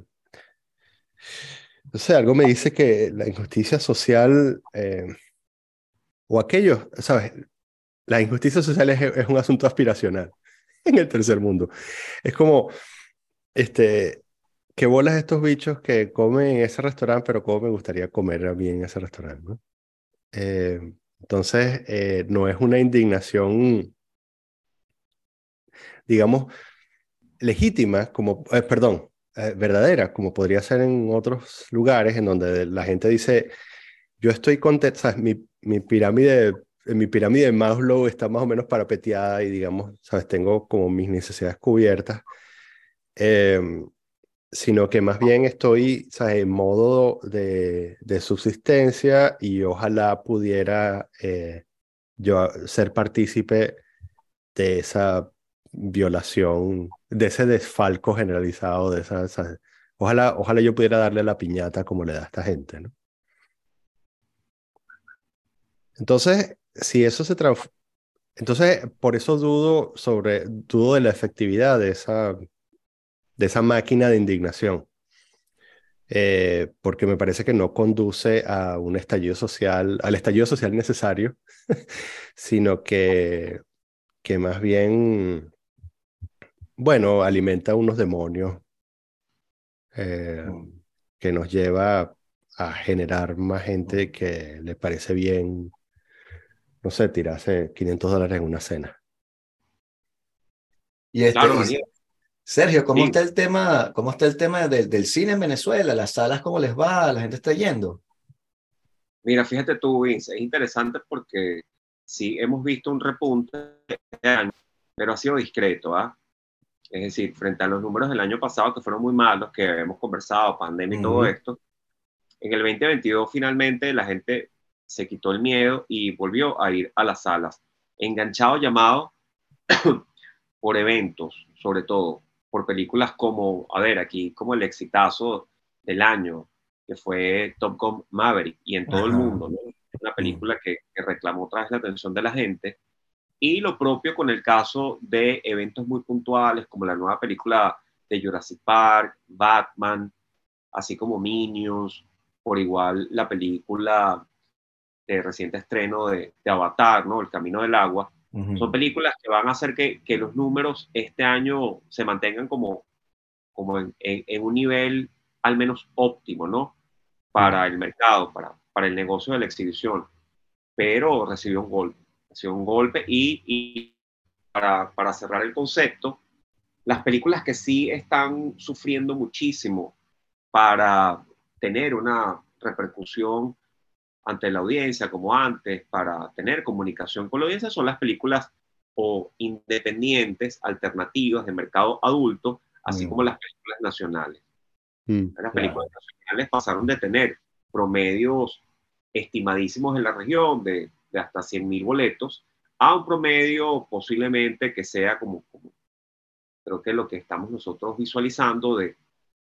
A: no sé, algo me dice que la injusticia social eh, o aquellos, ¿sabes? La injusticia social es, un asunto aspiracional en el tercer mundo. Es como, este, ¿qué bolas estos bichos que comen en ese restaurante, pero cómo me gustaría comer a en ese restaurante. Eh, entonces, eh, no es una indignación, digamos, legítima, como, eh, perdón, verdadera, como podría ser en otros lugares en donde la gente dice, yo estoy contento, ¿sabes? Mi, mi pirámide, mi pirámide de Maslow está más o menos parapeteada y digamos, ¿sabes? Tengo como mis necesidades cubiertas. Em, sino que más bien estoy en modo de, subsistencia y ojalá pudiera eh, yo ser partícipe de esa violación, de ese desfalco generalizado, de esa, ojalá, ojalá yo pudiera darle la piñata como le da a esta gente, ¿no? Entonces, si eso se transforma, entonces por eso dudo sobre, dudo de la efectividad de esa de esa máquina de indignación, eh, porque me parece que no conduce a un estallido social, al estallido social necesario, sino que, que más bien, bueno, alimenta unos demonios eh, mm. que nos lleva a generar más gente que le parece bien, no sé, tirarse 500 dólares en una cena.
B: Y este, Sergio, ¿cómo está el tema, cómo está el tema del, cine en Venezuela? ¿Las salas cómo les va? ¿La gente está yendo?
C: Mira, fíjate tú, Vince, es interesante porque sí hemos visto un repunte pero ha sido discreto, ¿ah? Es decir, frente a los números del año pasado que fueron muy malos, que hemos conversado, pandemia y todo esto, en el 2022 finalmente la gente se quitó el miedo y volvió a ir a las salas, enganchado llamado por eventos, sobre todo por películas como, a ver, aquí como el exitazo del año, que fue Top Gun Maverick, y en todo el mundo, ¿no? Una película que, reclamó otra vez la atención de la gente. Y lo propio con el caso de eventos muy puntuales, como la nueva película de Jurassic Park, Batman, así como Minions, por igual la película de reciente estreno de, de Avatar, ¿no? El Camino del Agua, son películas que van a hacer que, que, los números este año se mantengan como, como en, en, un nivel al menos óptimo, ¿no? Para el mercado, para, para el negocio de la exhibición. Pero recibió un golpe, recibió un golpe y, y para, para cerrar el concepto, las películas que sí están sufriendo muchísimo para tener una repercusión ante la audiencia como antes, para tener comunicación con la audiencia, son las películas o independientes, alternativas de mercado adulto, así
B: Mm.
C: como las películas nacionales.
A: Mm.
C: Las películas nacionales pasaron de tener promedios estimadísimos en la región de, de hasta 100 mil boletos a un promedio posiblemente que sea como, como creo que lo que estamos nosotros visualizando de,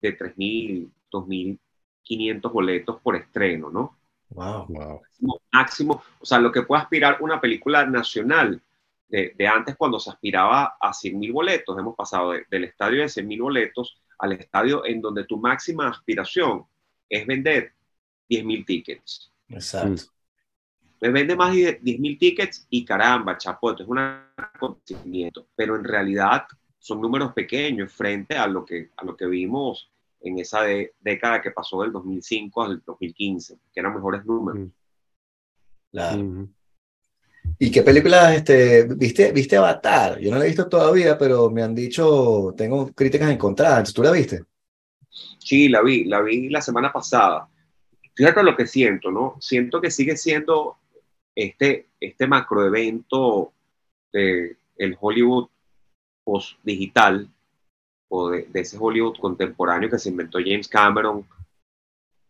C: de 3.000, 2.500 boletos por estreno, ¿no?
B: Wow.
A: Wow.
C: máximo, máximo, o sea, lo que puede aspirar una película nacional de, de antes cuando se aspiraba a 100 mil boletos, hemos pasado de- del estadio de 100 mil boletos al estadio en donde tu máxima aspiración es vender 10 mil tickets.
B: Exacto.
C: Me vende más de 10 mil tickets y caramba, chapo, esto es un acontecimiento, pero en realidad son números pequeños frente a lo que, a lo que vimos en esa de- década que pasó del 2005 al 2015, que eran mejores números.
A: Mm.
B: Claro.
A: Mm.
B: ¿Y qué películas este, viste, viste Avatar? Yo no la he visto todavía, pero me han dicho, tengo críticas encontradas. ¿Tú la viste?
C: Sí, la vi, la vi la semana pasada. Fíjate lo que siento, ¿no? Siento que sigue siendo este, este macroevento de Hollywood post-digital o de, de ese Hollywood contemporáneo que se inventó James Cameron,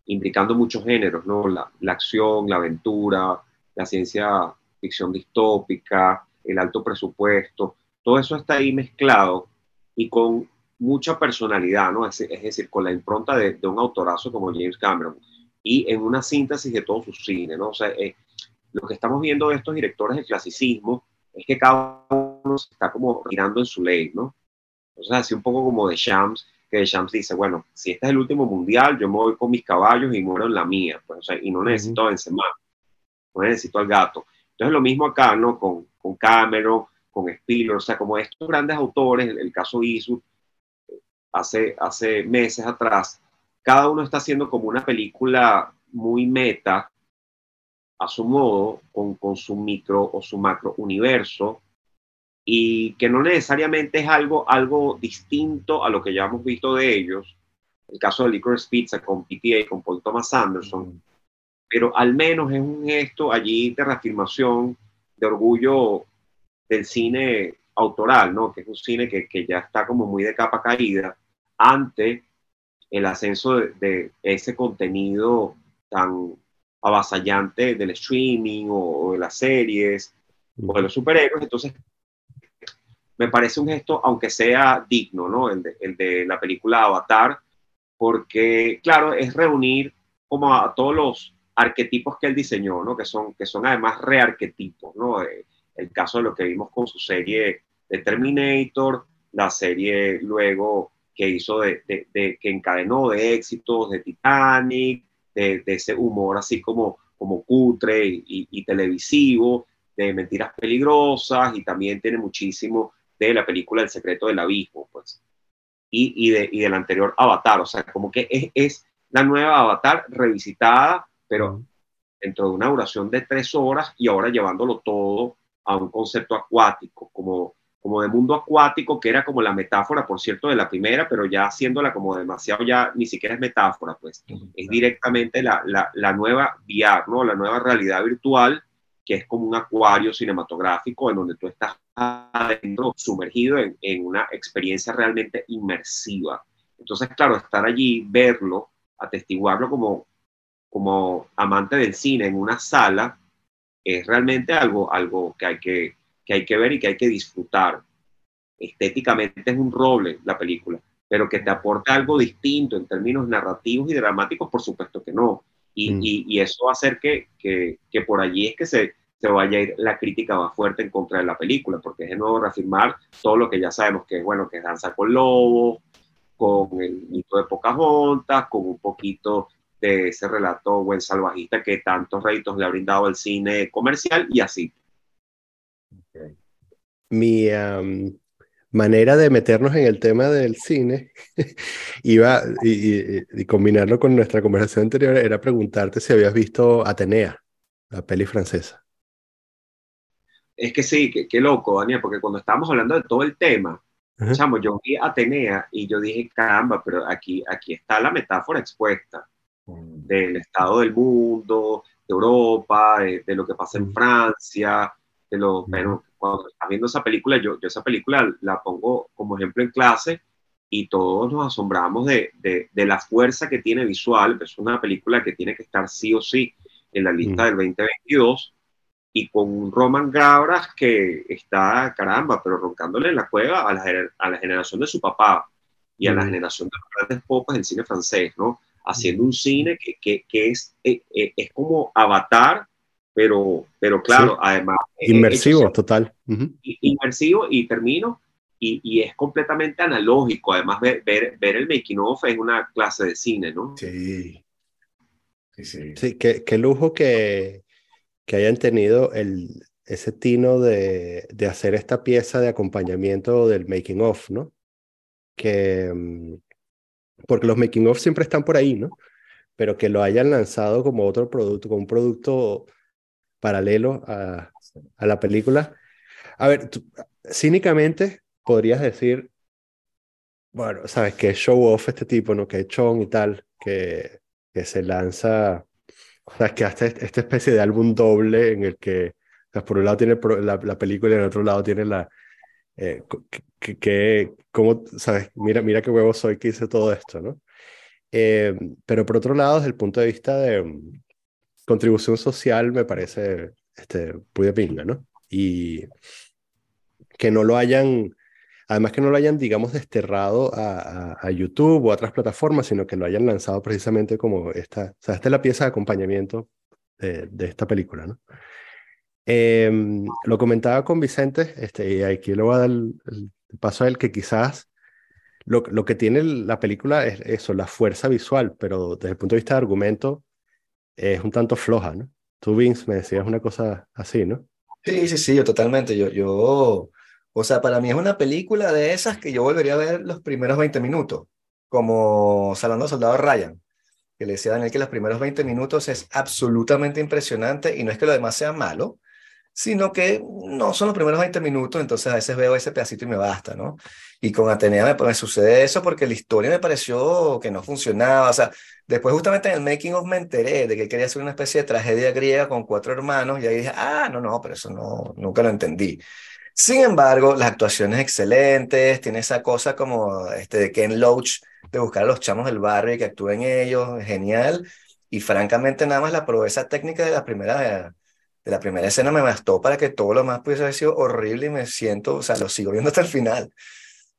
C: implicando muchos géneros, ¿no? La, la acción, la aventura, la ciencia ficción distópica, el alto presupuesto, todo eso está ahí mezclado y con mucha personalidad, ¿no? Es, es decir, con la impronta de, de, un autorazo como James Cameron y en una síntesis de todo su cine, ¿no? O eh, lo que estamos viendo de estos directores del clasicismo es que cada uno se está como girando en su ley, ¿no? O sea, así un poco como de Shams, que de Shams dice, bueno, si este es el último mundial, yo me voy con mis caballos y muero en la mía, pues, o sea, y no necesito a Benzema, no necesito al gato. Entonces lo mismo acá, ¿no? Con, con Cameron, con Spielberg, o sea, como estos grandes autores, el, el caso Isu, hace, hace meses atrás, cada uno está haciendo como una película muy meta, a su modo, con, con su micro o su macro universo, y que no necesariamente es algo, algo distinto a lo que ya hemos visto de ellos. El caso de Licorice Pizza con PTA, con Paul Thomas Anderson, mm. pero al menos es un gesto allí de reafirmación, de orgullo del cine autoral, ¿no? que es un cine que, que ya está como muy de capa caída ante el ascenso de, de ese contenido tan avasallante del streaming o, o de las series o de los superhéroes. Entonces, me parece un gesto, aunque sea digno, ¿no? El de, el de, la película Avatar, porque, claro, es reunir como a todos los arquetipos que él diseñó, ¿no? Que son, que son además rearquetipos, ¿no? El caso de lo que vimos con su serie de Terminator, la serie luego que hizo de, de, de que encadenó de éxitos de Titanic, de, de ese humor así como, como cutre y, y, y televisivo, de mentiras peligrosas y también tiene muchísimo de la película El secreto del abismo, pues, y, y, de, y del anterior Avatar, o sea, como que es, es la nueva Avatar revisitada, pero dentro de una duración de tres horas y ahora llevándolo todo a un concepto acuático, como, como de mundo acuático, que era como la metáfora, por cierto, de la primera, pero ya haciéndola como demasiado, ya ni siquiera es metáfora, pues, uh -huh. es directamente la, la, la nueva VR, ¿no? La nueva realidad virtual, que es como un acuario cinematográfico en donde tú estás adentro, sumergido en, en, una experiencia realmente inmersiva. Entonces, claro, estar allí, verlo, atestiguarlo como, como amante del cine en una sala, es realmente algo, algo que, hay que, que hay que ver y que hay que disfrutar. Estéticamente es un roble la película, pero que te aporta algo distinto en términos narrativos y dramáticos, por supuesto que no. Y, mm. y, y, eso va a hacer que, que, que, por allí es que se, se vaya a ir la crítica más fuerte en contra de la película, porque es de nuevo reafirmar todo lo que ya sabemos que es bueno, que es Danza con Lobos, con el mito de Pocahontas, con un poquito de ese relato buen salvajista que tantos réditos le ha brindado el cine comercial y así.
A: Mi um, manera de meternos en el tema del cine iba y, y, y, combinarlo con nuestra conversación anterior era preguntarte si habías visto Atenea, la peli francesa.
C: Es que sí, qué loco, Daniel, porque cuando estábamos hablando de todo el tema, Chamo, yo vi Atenea y yo dije, caramba, pero aquí, aquí está la metáfora expuesta mm. del estado del mundo, de Europa, de, lo que pasa en mm. Francia, de lo, bueno. Cuando estás viendo esa película, yo, yo esa película la pongo como ejemplo en clase y todos nos asombramos de, de, de la fuerza que tiene visual, es una película que tiene que estar sí o sí en la lista del 2022 y con Roman Gabras que está, caramba, pero roncándole en la cueva a la, a la generación de su papá y a la generación de los grandes popas del cine francés, ¿no? Haciendo un cine que, que, que es, eh, eh, es como avatar, pero, pero claro, además...
A: Inmersivo, total.
C: Inmersivo y termino, y, y, es completamente analógico, además ver, ver, ver, el making of es una clase de cine, ¿no?
A: Sí. Sí, sí. sí qué, qué lujo que, que hayan tenido el, ese tino de, de, hacer esta pieza de acompañamiento del making of, ¿no? Que, mm, porque los making of siempre están por ahí, ¿no? Pero que lo hayan lanzado como otro producto, como un producto paralelo a, a la película. A ver, cínicamente podrías decir, bueno, sabes que show off este tipo, ¿no? Que es Chon y tal, que, que se lanza o sea, que hace esta especie de álbum doble en el que, o sea, por un lado tiene la, la película y en el otro lado tiene la... Eh, que, que, ¿cómo, sabes? Mira, mira qué huevo soy que hice todo esto, ¿no? Eh, pero por otro lado, desde el punto de vista de contribución social, me parece este, muy de pinga, ¿no? Y que no lo hayan Además que no lo hayan, digamos, desterrado a, a, YouTube o a otras plataformas, sino que lo hayan lanzado precisamente como esta, o sea, esta es la pieza de acompañamiento de, esta película, ¿no? Em, lo comentaba con Vicente, este, y aquí le voy a dar el, paso a él, que quizás lo, lo, que tiene la película es eso, la fuerza visual, pero desde el punto de vista de argumento es un tanto floja, ¿no? Tú, Vince, me decías una cosa así, ¿no?
B: Sí, sí, sí, yo totalmente. Yo, yo o sea, para mí es una película de esas que yo volvería a ver los primeros 20 minutos, como Salando Soldado Ryan, que le decía a Daniel que los primeros 20 minutos es absolutamente impresionante y no es que lo demás sea malo, sino que no son los primeros 20 minutos, entonces a veces veo ese pedacito y me basta, ¿no? Y con Atenea me, me sucede eso porque la historia me pareció que no funcionaba, o sea, después justamente en el making of me enteré de que quería hacer una especie de tragedia griega con cuatro hermanos y ahí dije, ah, no, no, pero eso no, nunca lo entendí. Sin embargo, las actuaciones excelentes, tiene esa cosa como este, de Ken Loach, de buscar a los chamos del barrio y que actúen ellos, genial. Y francamente, nada más la proeza técnica de la primera, de la primera escena me bastó para que todo lo más pudiese haber sido horrible y me siento, o sea, lo sigo viendo hasta el final.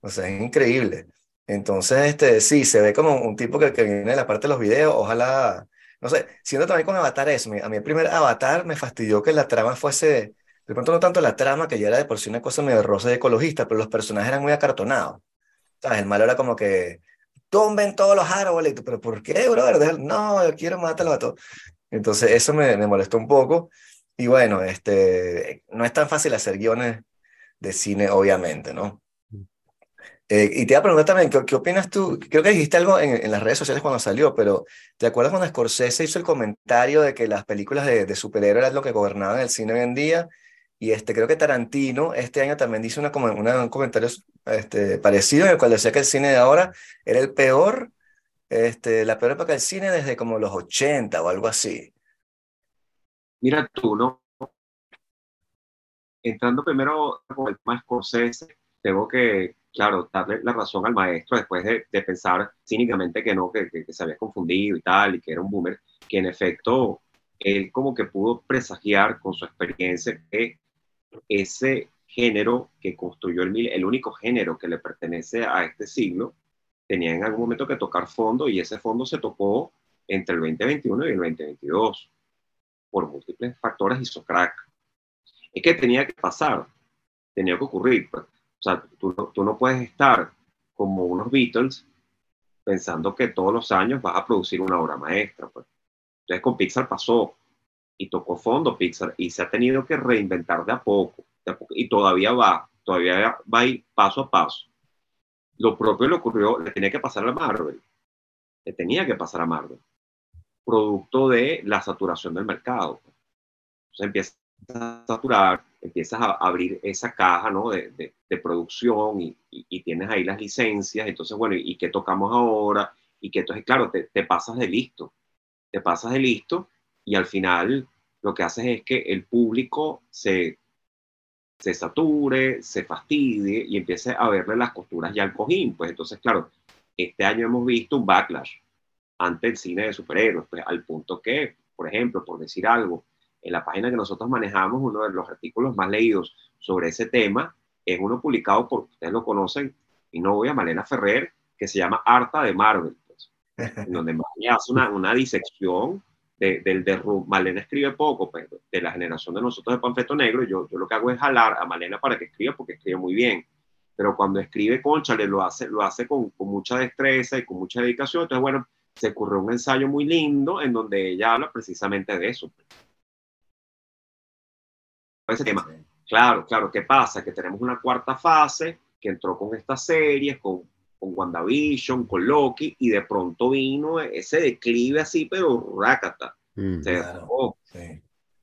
B: O sea, es increíble. Entonces, este, sí, se ve como un tipo que, que viene de la parte de los videos, ojalá, no sé, siendo también con Avatar eso, a mí el primer Avatar me fastidió que la trama fuese de pronto no tanto la trama, que ya era de por sí una cosa medio rosa de ecologista, pero los personajes eran muy acartonados. ¿Sabes? El malo era como que tumben todos los árboles, pero ¿por qué, brother? No, yo quiero matarlos a todos. Entonces eso me, me molestó un poco. Y bueno, este, no es tan fácil hacer guiones de cine, obviamente, ¿no? Eh, y te iba a preguntar también, ¿qué, ¿qué, opinas tú? Creo que dijiste algo en, en, las redes sociales cuando salió, pero ¿te acuerdas cuando Scorsese hizo el comentario de que las películas de, de superhéroes eran lo que gobernaban el cine hoy en día? Y este, creo que Tarantino este año también dice una, una, un comentario este, parecido en el cual decía que el cine de ahora era el peor, este, la peor época del cine desde como los 80 o algo así.
C: Mira tú, ¿no? Entrando primero con el tema Scorsese, tengo que, claro, darle la razón al maestro después de, pensar cínicamente que no, que, que, que, se había confundido y tal, y que era un boomer, que en efecto él como que pudo presagiar con su experiencia que ese género que construyó el, el único género que le pertenece a este siglo, tenía en algún momento que tocar fondo y ese fondo se tocó entre el 2021 y el 2022 por múltiples factores hizo crack. Es que tenía que pasar, tenía que ocurrir. Pues. O sea, tú, tú no puedes estar como unos Beatles pensando que todos los años vas a producir una obra maestra. Pues. Entonces con Pixar pasó, y tocó fondo Pixar y se ha tenido que reinventar de a poco, y todavía va, todavía va a ir paso a paso. Lo propio le ocurrió, le tenía que pasar a Marvel, le tenía que pasar a Marvel, producto de la saturación del mercado. Entonces empieza a saturar, empiezas a abrir esa caja ¿no? de, de, producción y, y, tienes ahí las licencias, entonces, bueno, ¿y qué tocamos ahora? Y que entonces, claro, te, te, pasas de listo, te pasas de listo y al final lo que haces es que el público se, se sature, se fastidie y empiece a verle las costuras ya al cojín. Pues entonces, claro, este año hemos visto un backlash ante el cine de superhéroes, pues, al punto que, por ejemplo, por decir algo, en la página que nosotros manejamos, uno de los artículos más leídos sobre ese tema es uno publicado por, ustedes lo conocen, y no voy a Malena Ferrer, que se llama Harta de Marvel, pues, en donde Malena hace una, una disección de, del derrumbe. Malena escribe poco, pero pues, de la generación de nosotros de Panfleto Negro, yo, yo lo que hago es jalar a Malena para que escriba, porque escribe muy bien. Pero cuando escribe Conchale, lo hace, lo hace con, con mucha destreza y con mucha dedicación. Entonces, bueno, se ocurrió un ensayo muy lindo en donde ella habla precisamente de eso. Ese tema. Claro, claro, ¿qué pasa? Que tenemos una cuarta fase que entró con estas series, con, con WandaVision, con Loki, y de pronto vino ese declive así, pero rácata. Mm,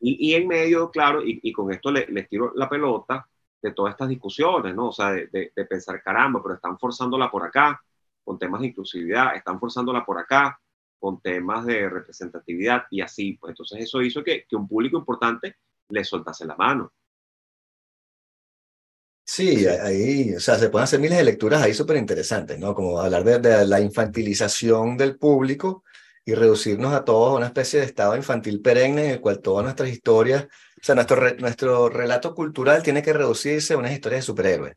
C: y, y, en medio, claro, y, y con esto les le tiro la pelota de todas estas discusiones, ¿no? O sea, de, de, de, pensar, caramba, pero están forzándola por acá, con temas de inclusividad, están forzándola por acá, con temas de representatividad, y así, pues entonces eso hizo que, que un público importante le soltase la mano.
B: Sí, ahí, o sea, se pueden hacer miles de lecturas ahí súper interesantes, ¿no? Como hablar de, la infantilización del público y reducirnos a todos a una especie de estado infantil perenne en el cual todas nuestras historias, o sea, nuestro, nuestro relato cultural tiene que reducirse a unas historias de superhéroes.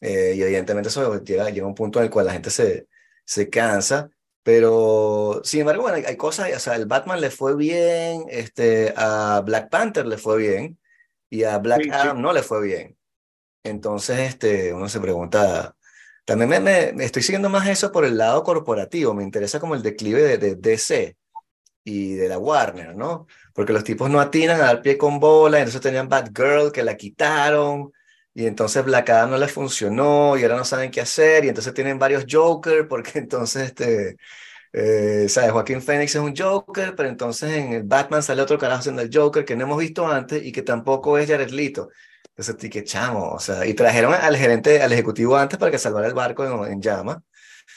B: Eh, y evidentemente eso llega, llega a un punto en el cual la gente se, se cansa, pero sin embargo, bueno, hay, cosas, o sea, el Batman le fue bien, este, a Black Panther le fue bien y a Black Adam no le fue bien. Entonces, este, uno se pregunta, también me, me, estoy siguiendo más eso por el lado corporativo, me interesa como el declive de, de, DC y de la Warner, ¿no? Porque los tipos no atinan a dar pie con bola, entonces tenían Batgirl que la quitaron, y entonces Black Adam no les funcionó, y ahora no saben qué hacer, y entonces tienen varios Joker, porque entonces, este, eh, ¿sabes? Joaquín Phoenix es un Joker, pero entonces en el Batman sale otro carajo siendo el Joker que no hemos visto antes y que tampoco es Jared Leto. Entonces, que chamo, o sea, y trajeron al gerente, al ejecutivo antes para que salvara el barco en, en llama.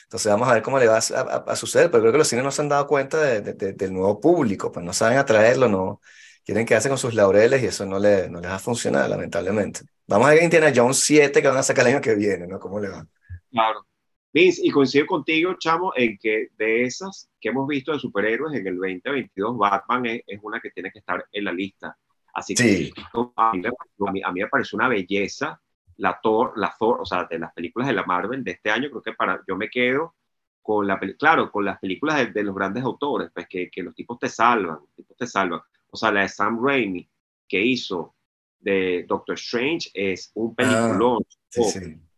B: Entonces vamos a ver cómo le va a, suceder, pero creo que los cines no se han dado cuenta de, del nuevo público, pues no saben atraerlo, no quieren quedarse con sus laureles y eso no, le, no les va a funcionar, lamentablemente. Vamos a ver Indiana Jones 7 que van a sacar el año que viene, ¿no? ¿Cómo le va?
C: Claro. Vince, y coincido contigo, chamo, en que de esas que hemos visto de superhéroes en el 2022, Batman es, es una que tiene que estar en la lista Así que a, mí, a, mí, me parece una belleza la Thor, la Thor, o sea, de las películas de la Marvel de este año, creo que para, yo me quedo con la, claro, con las películas de, los grandes autores, pues que, que, los tipos te salvan, los tipos te salvan. O sea, la de Sam Raimi que hizo de Doctor Strange es un ah, peliculón.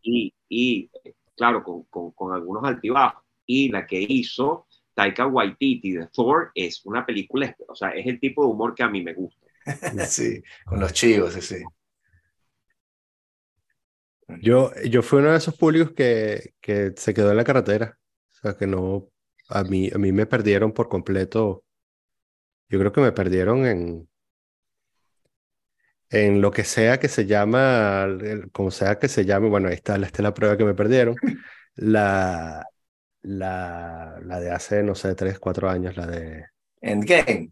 C: Y, y, claro, con, con, con, algunos altibajos. Y la que hizo Taika Waititi de Thor es una película, o sea, es el tipo de humor que a mí me gusta.
B: sí, con los chivos, sí.
A: Yo, yo fui uno de esos públicos que, que se quedó en la carretera. O sea, que no, a mí, a mí me perdieron por completo. Yo creo que me perdieron en, en lo que sea que se llama, como sea que se llame, bueno, ahí está, esta es la prueba que me perdieron. La, la, la de hace, no sé, tres, cuatro años, la de...
B: Endgame.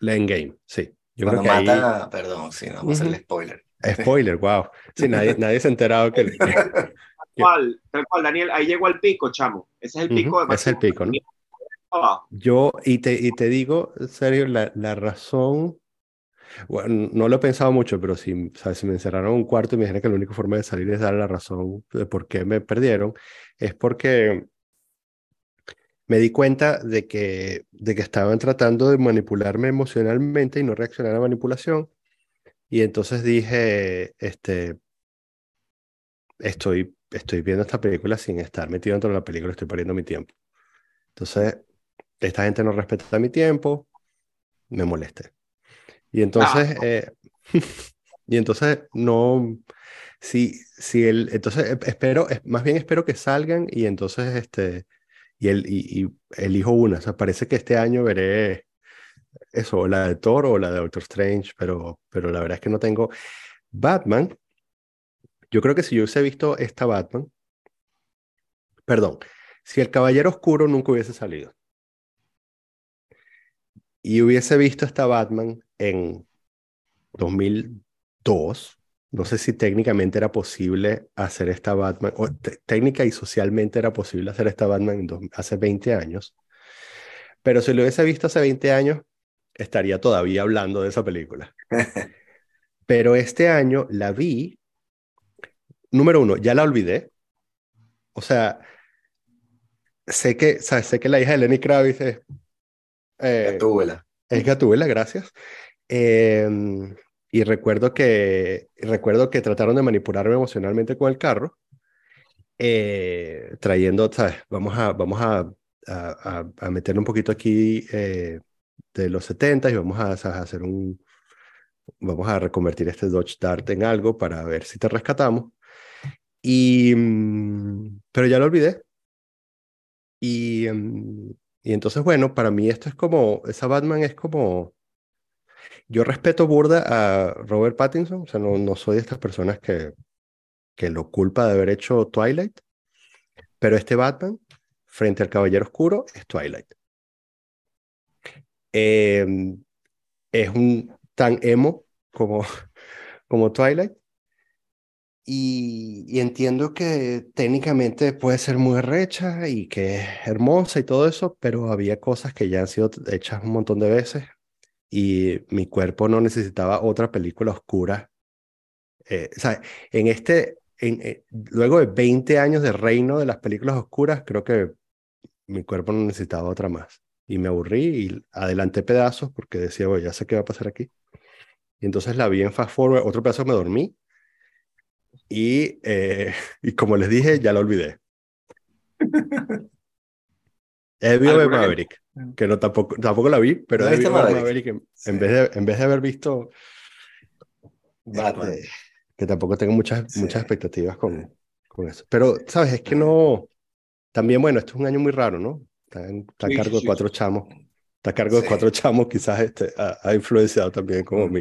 A: La Endgame, sí.
B: Yo Cuando mata, perdón, sí, no, vamos a hacer el spoiler.
A: Spoiler, wow. Sí, nadie, nadie se ha enterado que...
C: ¿Cuál? cual, Daniel, ahí llegó al pico, chamo. Ese es el pico
A: de Ese es el pico, ¿no? Yo, y te, y te digo, serio, la, la razón, bueno, no lo he pensado mucho, pero si, ¿sabes? si me encerraron en un cuarto y me dijeron que la única forma de salir es dar la razón de por qué me perdieron, es porque me di cuenta de que, de que estaban tratando de manipularme emocionalmente y no reaccionar a la manipulación. Y entonces dije, este, estoy, estoy viendo esta película sin estar metido dentro de la película, estoy perdiendo mi tiempo. Entonces, esta gente no respeta mi tiempo, me moleste. Y entonces, ah. eh, y entonces no, si, si el, entonces espero, más bien espero que salgan y entonces, este, y, el, y, elijo una. O sea, parece que este año veré eso, o la de Thor o la de Doctor Strange, pero, pero la verdad es que no tengo. Batman, yo creo que si yo hubiese visto esta Batman, perdón, si el Caballero Oscuro nunca hubiese salido y hubiese visto esta Batman en 2002, no sé si técnicamente era posible hacer esta Batman, o técnica y socialmente era posible hacer esta Batman hace 20 años, pero si lo hubiese visto hace 20 años, estaría todavía hablando de esa película. Pero este año la vi, número uno, ya la olvidé. O sea, sé que, ¿sabes? sé que la hija de Lenny Kravitz es...
B: Eh, Gatúbela.
A: Es Gatúbela, gracias. Em, y recuerdo que, recuerdo que trataron de manipularme emocionalmente con el carro, eh, trayendo, ¿sabes? Vamos a, vamos a, a, a meter un poquito aquí eh, de los 70 y vamos a, hacer un, vamos a reconvertir este Dodge Dart en algo para ver si te rescatamos. Y, mm, pero ya lo olvidé. Y, mm, y entonces, bueno, para mí esto es como, esa Batman es como, yo respeto burda a Robert Pattinson, o sea, no, no soy de estas personas que, que lo culpa de haber hecho Twilight, pero este Batman, frente al Caballero Oscuro, es Twilight. Em, es un tan emo como, como Twilight. Y, entiendo que técnicamente puede ser muy recha y que es hermosa y todo eso, pero había cosas que ya han sido hechas un montón de veces y mi cuerpo no necesitaba otra película oscura. Eh, o sea, en este, eh, luego de 20 años de reino de las películas oscuras, creo que mi cuerpo no necesitaba otra más y me aburrí y adelanté pedazos porque decía, bueno, ya sé qué va a pasar aquí. Y entonces la vi en fast forward, otro pedazo me dormí y, eh, y como les dije, ya la olvidé. He visto de Maverick, que no tampoco, tampoco la vi, pero he visto Maverick, en, vez de, en vez de haber visto Batman, que tampoco tengo muchas, muchas expectativas con, con eso. Pero, ¿sabes? Es que no, también, bueno, esto es un año muy raro, ¿no? Está, a cargo de cuatro chamos. Está a cargo de cuatro chamos, quizás este, ha, influenciado también como mi,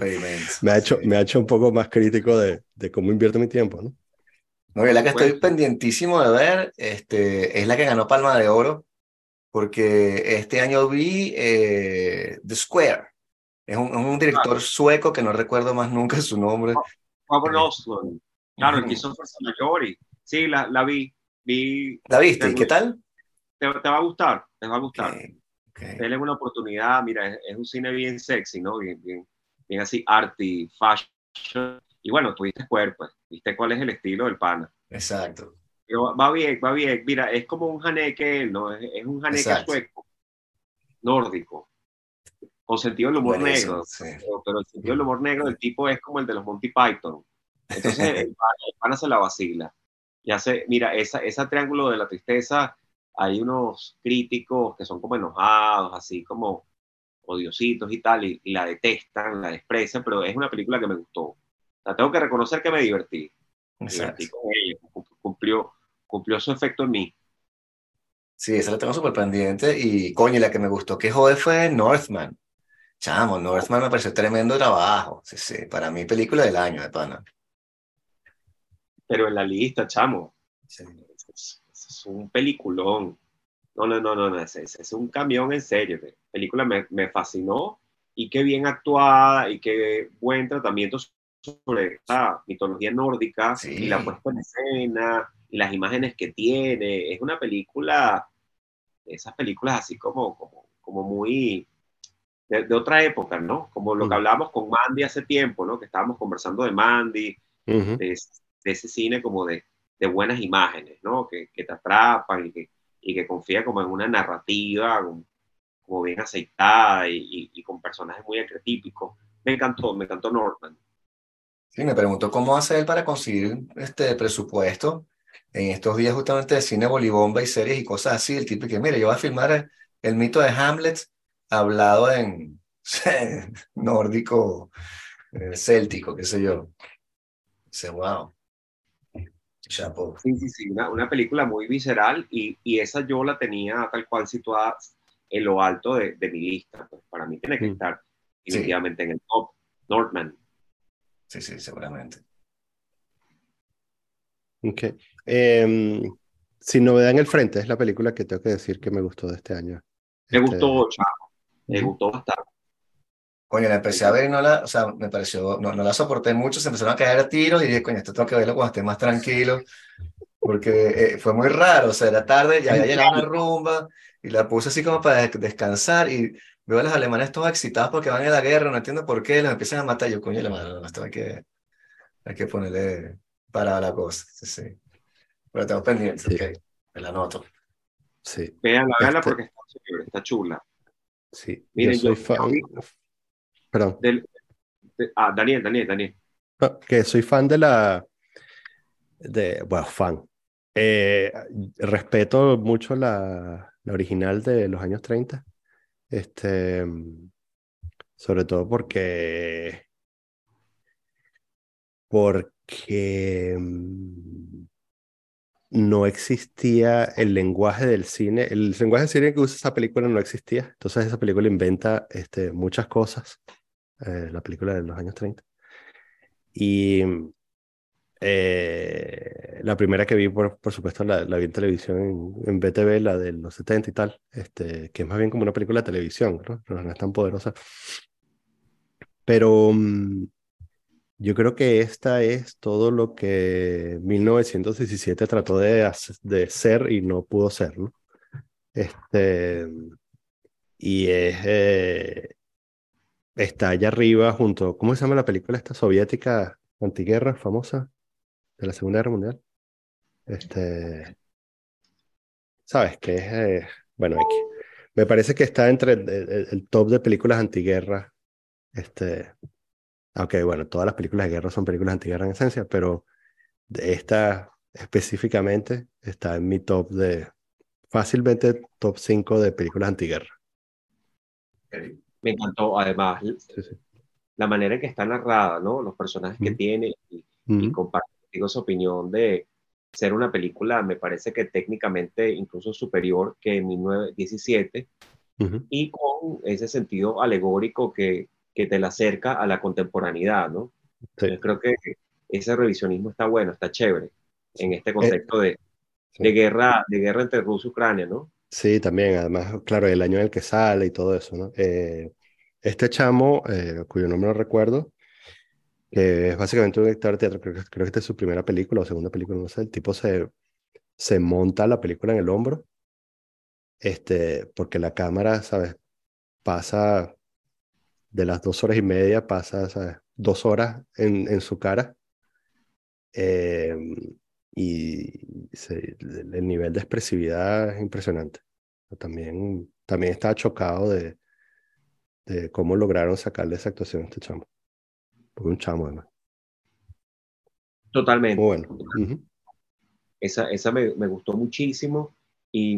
A: me, ha hecho, me ha hecho un poco más crítico de, de cómo invierto mi tiempo, ¿no?
B: No, la que estoy pendientísimo de ver este, es la que ganó Palma de Oro, porque este año vi eh, The Square. Es un, un director sueco que no recuerdo más nunca su nombre.
C: Robert Oslund. Claro, el que hizo Sí, la, la vi. vi.
B: ¿La viste? ¿Y qué tal?
C: te, va a gustar, te va a gustar. Okay, una oportunidad, mira, es, un cine bien sexy, ¿no? Bien, bien, bien así, arty, fashion. Y bueno, tuviste cuerpo, viste cuál es el estilo del pana.
B: Exacto.
C: va bien, va bien. Mira, es como un janeque, ¿no? Es, un janeque sueco, nórdico, con sentido del humor negro. Pero, el sentido del humor negro del tipo es como el de los Monty Python. Entonces, el, pana, se la vacila. Ya sé, mira, esa, ese triángulo de la tristeza hay unos críticos que son como enojados, así como odiositos y tal, y, la detestan, la desprecian, pero es una película que me gustó. La tengo que reconocer que me divertí. Me divertí con ella, cumplió, cumplió su efecto en mí.
B: Sí, esa la tengo súper pendiente y coño, la que me gustó que jode fue Northman. Chamo, Northman me pareció tremendo trabajo. Sí, sí, para mí película del año de pana.
C: Pero en la lista, chamo. Sí es un peliculón. No, no, no, no, es, es, un camión en serio. La película me, me, fascinó y qué bien actuada y qué buen tratamiento sobre esta mitología nórdica y la puesta en escena y las imágenes que tiene. Es una película, esas películas así como, como, como muy de, otra época, ¿no? Como lo que hablábamos con Mandy hace tiempo, ¿no? Que estábamos conversando de Mandy, de, ese cine como de, de buenas imágenes, ¿no? Que, que te atrapan y que, y que confía como en una narrativa como, bien aceitada y, y, con personajes muy arquetípicos. Me encantó, me encantó Norman.
B: Sí, me preguntó cómo hace él para conseguir este presupuesto en estos días justamente de cine bolibomba y series y cosas así. El tipo que, mire, yo voy a filmar el, mito de Hamlet hablado en nórdico, eh, céltico, qué sé yo. Dice, wow.
C: Sí, sí, sí, una, una película muy visceral y, y, esa yo la tenía tal cual situada. en lo alto de, de mi lista. Pues para mí tiene que
A: Mm.
C: estar definitivamente en el top. Northman.
B: Sí, sí, seguramente.
A: Ok. Em, Sin novedad en el frente, es la película que tengo que decir que me gustó de este año.
C: Me
A: Este,
C: gustó, chavo. Me
A: Ujú.
C: gustó bastante.
B: Coño, la empecé a ver y no la, o sea, me pareció, no, no la soporté mucho, se empezaron a caer a tiros y dije, coño, esto tengo que verlo cuando esté más tranquilo, porque eh, fue muy raro, o sea, era tarde, ya había llegado una rumba y la puse así como para des- descansar y veo a los alemanes todos excitados porque van a la guerra, no entiendo por qué, los empiezan a matar, yo, coño, la madre, no, esto hay que, hay que ponerle para la cosa, sí, sí. Pero tengo pendiente,
A: Sí.
B: ok, me la anoto.
A: Sí,
C: Véanla, véanla
A: Este-
C: porque está chula.
A: sí.
C: Miren,
A: yo soy
C: yo-
A: fan. Perdón.
C: Del- de- ah, Daniel, Daniel, Daniel.
A: No, que soy fan de la. De, bueno, fan. Eh, respeto mucho la, la original de los años 30. Este, sobre todo porque. Porque mm, no existía el lenguaje del cine. El lenguaje del cine que usa esa película no existía. Entonces, esa película inventa este, muchas cosas. Eh, la película de los años 30. Y eh, la primera que vi, por, por supuesto, la, la vi en televisión en, en BTV, la de los 70 y tal, este, que es más bien como una película de televisión, ¿no? No, no es tan poderosa. Pero mm, yo creo que esta es todo lo que 1917 trató de, de ser y no pudo ser, ¿no? Este, y es, eh, está allá arriba junto, ¿cómo se llama la película esta soviética antiguerra famosa de la Segunda Guerra Mundial? Este, ¿sabes qué es? eh, bueno, X. Me parece que está entre el, top de películas antiguerra. Este, aunque bueno, todas las películas de guerra son películas antiguerra en esencia, pero esta específicamente está en mi top de, fácilmente top 5 de películas antiguerra.
C: Me encantó, además,
A: Sí, sí.
C: la manera en que está narrada, ¿no? Los personajes que tiene y, y
A: Ujú.
C: comparto contigo esa opinión de ser una película, me parece que técnicamente incluso superior que en 1917
A: Ujú.
C: y con ese sentido alegórico que, que te la acerca a la contemporaneidad, ¿no?
A: Sí.
C: Yo creo que ese revisionismo está bueno, está chévere en este contexto de,
A: sí.
C: de guerra, de guerra entre Rusia y Ucrania, ¿no?
A: Sí, también, además, claro, el año en el que sale y todo eso, ¿no? Eh, este chamo, eh, cuyo nombre no recuerdo, que es básicamente un director de teatro, creo, creo que esta es su primera película o segunda película, no sé, el tipo se, se monta la película en el hombro, este, porque la cámara, ¿sabes? Pasa de las dos horas y media, pasa, ¿sabes? Dos horas en, en su cara. Eh, y se- el el nivel de expresividad es impresionante. También, también estaba chocado de, de cómo lograron sacarle esa actuación a este chamo. Porque un chamo, además.
C: Totalmente.
A: Muy bueno.
C: Esa, esa me, me gustó muchísimo y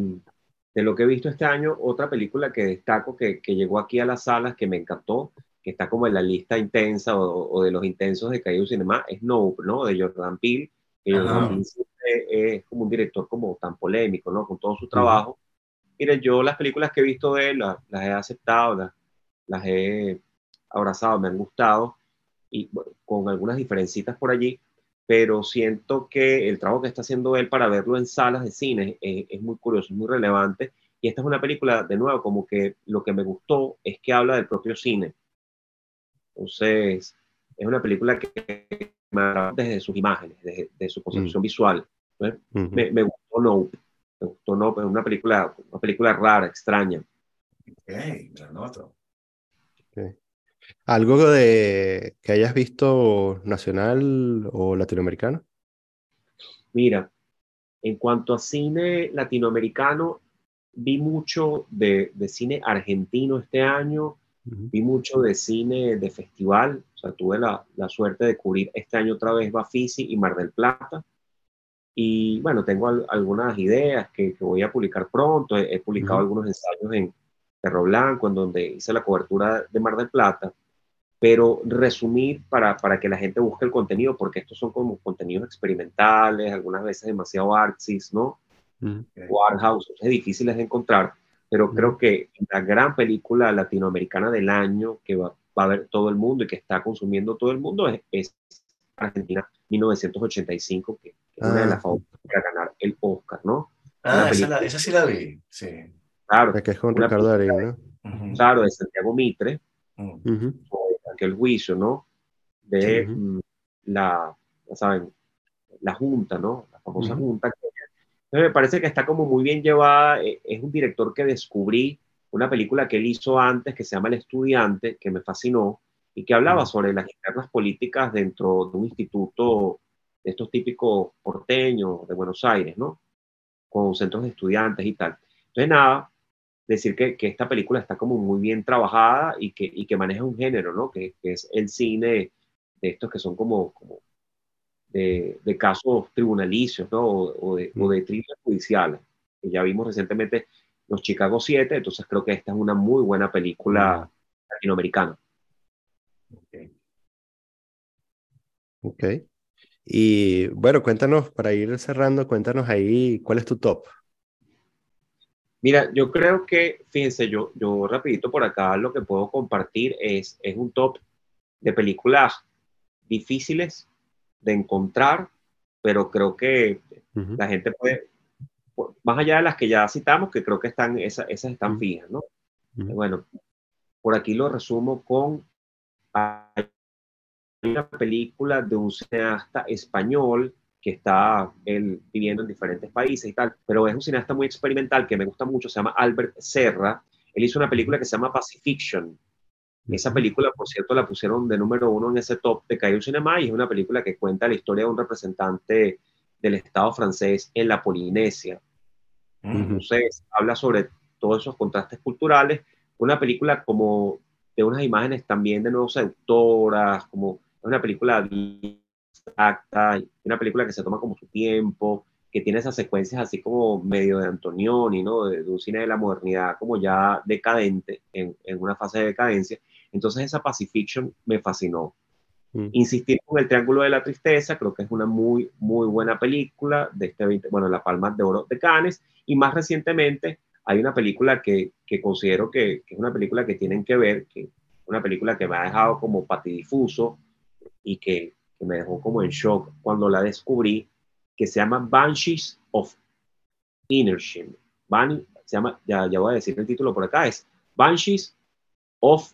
C: de lo que he visto este año, otra película que destaco que, que llegó aquí a las salas que me encantó, que está como en la lista intensa o, o de los intensos de Caillou Cinema, es Nope, ¿no? De Jordan Peele. Es como un director como tan polémico, ¿no? Con todo su trabajo. Mire, yo las películas que he visto de él las, las he aceptado, las, las he abrazado, me han gustado y bueno, con algunas diferencitas por allí, pero siento que el trabajo que está haciendo él para verlo en salas de cine eh, es muy curioso, es muy relevante. Y esta es una película, de nuevo, como que lo que me gustó es que habla del propio cine. Entonces, es una película que desde sus imágenes, desde, de su concepción visual.
A: Ujú.
C: Me, me gustó Nope. Me gustó Nope, es una película, una película rara, extraña.
B: Ok, me la anoto.
A: ¿Algo de que hayas visto nacional o latinoamericano?
C: Mira, en cuanto a cine latinoamericano, vi mucho de, de cine argentino este año, vi mucho de cine de festival, sea, tuve la, la suerte de cubrir este año otra vez Bafisi y Mar del Plata. Y bueno, tengo al- algunas ideas que, que voy a publicar pronto. He, he publicado algunos ensayos en Cerro Blanco, en donde hice la cobertura de Mar del Plata. Pero resumir para, para que la gente busque el contenido, porque estos son como contenidos experimentales, algunas veces demasiado artsis, ¿no?
A: Ujú.
C: o art house, es difíciles de encontrar, pero creo que la gran película latinoamericana del año que va, va, a ver todo el mundo y que está consumiendo todo el mundo es, es Argentina 1985, que, que es una de las
A: Ah.
C: favoritas para ganar el Oscar, ¿no?
B: Ah, esa, la- esa sí la vi. Sí.
C: Claro,
A: La que es con
C: Una
A: Ricardo
C: película
A: Darín, ¿no?
B: Ujú,
C: claro, de Santiago Mitre.
B: Ujú.
C: sobre aquel juicio, ¿no? De mm, la, ya saben, la Junta, ¿no? La famosa. Junta. Entonces me parece que está como muy bien llevada. eh, Es un director que descubrí una película que él hizo antes que se llama El Estudiante, que me fascinó y que hablaba
A: Ujú.
C: sobre las internas políticas dentro de un instituto de estos típicos porteños de Buenos Aires, ¿no? Con centros de estudiantes y tal. Entonces, nada, decir que, que esta película está como muy bien trabajada y que, y que maneja un género, ¿no? Que, que es el cine de estos que son como, como de, de casos tribunalicios, ¿no? O, o de, o de thrillers judiciales. Que ya vimos recientemente los Chicago 7, entonces creo que esta es una muy buena película latinoamericana.
A: Ok. Y bueno, cuéntanos, para ir cerrando, cuéntanos ahí cuál es tu top.
C: Mira, yo creo que, fíjense, yo, yo rapidito por acá lo que puedo compartir es, es un top de películas difíciles de encontrar, pero creo que la gente puede, más allá de las que ya citamos, que creo que están, esas, esas están fijas, ¿no?
A: Ujú.
C: Bueno, por aquí lo resumo con una película de un cineasta español que está él viviendo en diferentes países y tal, pero es un cineasta muy experimental que me gusta mucho, se llama Albert Serra. Él hizo una película que se llama Pacifiction. Esa película, por cierto, la pusieron de número uno en ese top de Cairo Cinema y es una película que cuenta la historia de un representante del Estado francés en la Polinesia.
B: Ujú.
C: Entonces, habla sobre todos esos contrastes culturales. Una película como de unas imágenes también de nuevo seductoras, como es una película y una película que se toma como su tiempo, que tiene esas secuencias así como medio de Antonioni, ¿no? De, de un cine de la modernidad como ya decadente, en, en una fase de decadencia. Entonces esa Pacifiction me fascinó.
A: Mm.
C: Insistir con el Triángulo de la Tristeza, creo que es una muy, muy buena película de este 20, bueno, La Palma de Oro de Cannes, y más recientemente hay una película que, que considero que, que, es una película que tienen que ver, que una película que me ha dejado como patidifuso y que, que me dejó como en shock cuando la descubrí, que se llama Banshees of. Ban, se llama, ya, ya voy a decir el título por acá, es Banshees of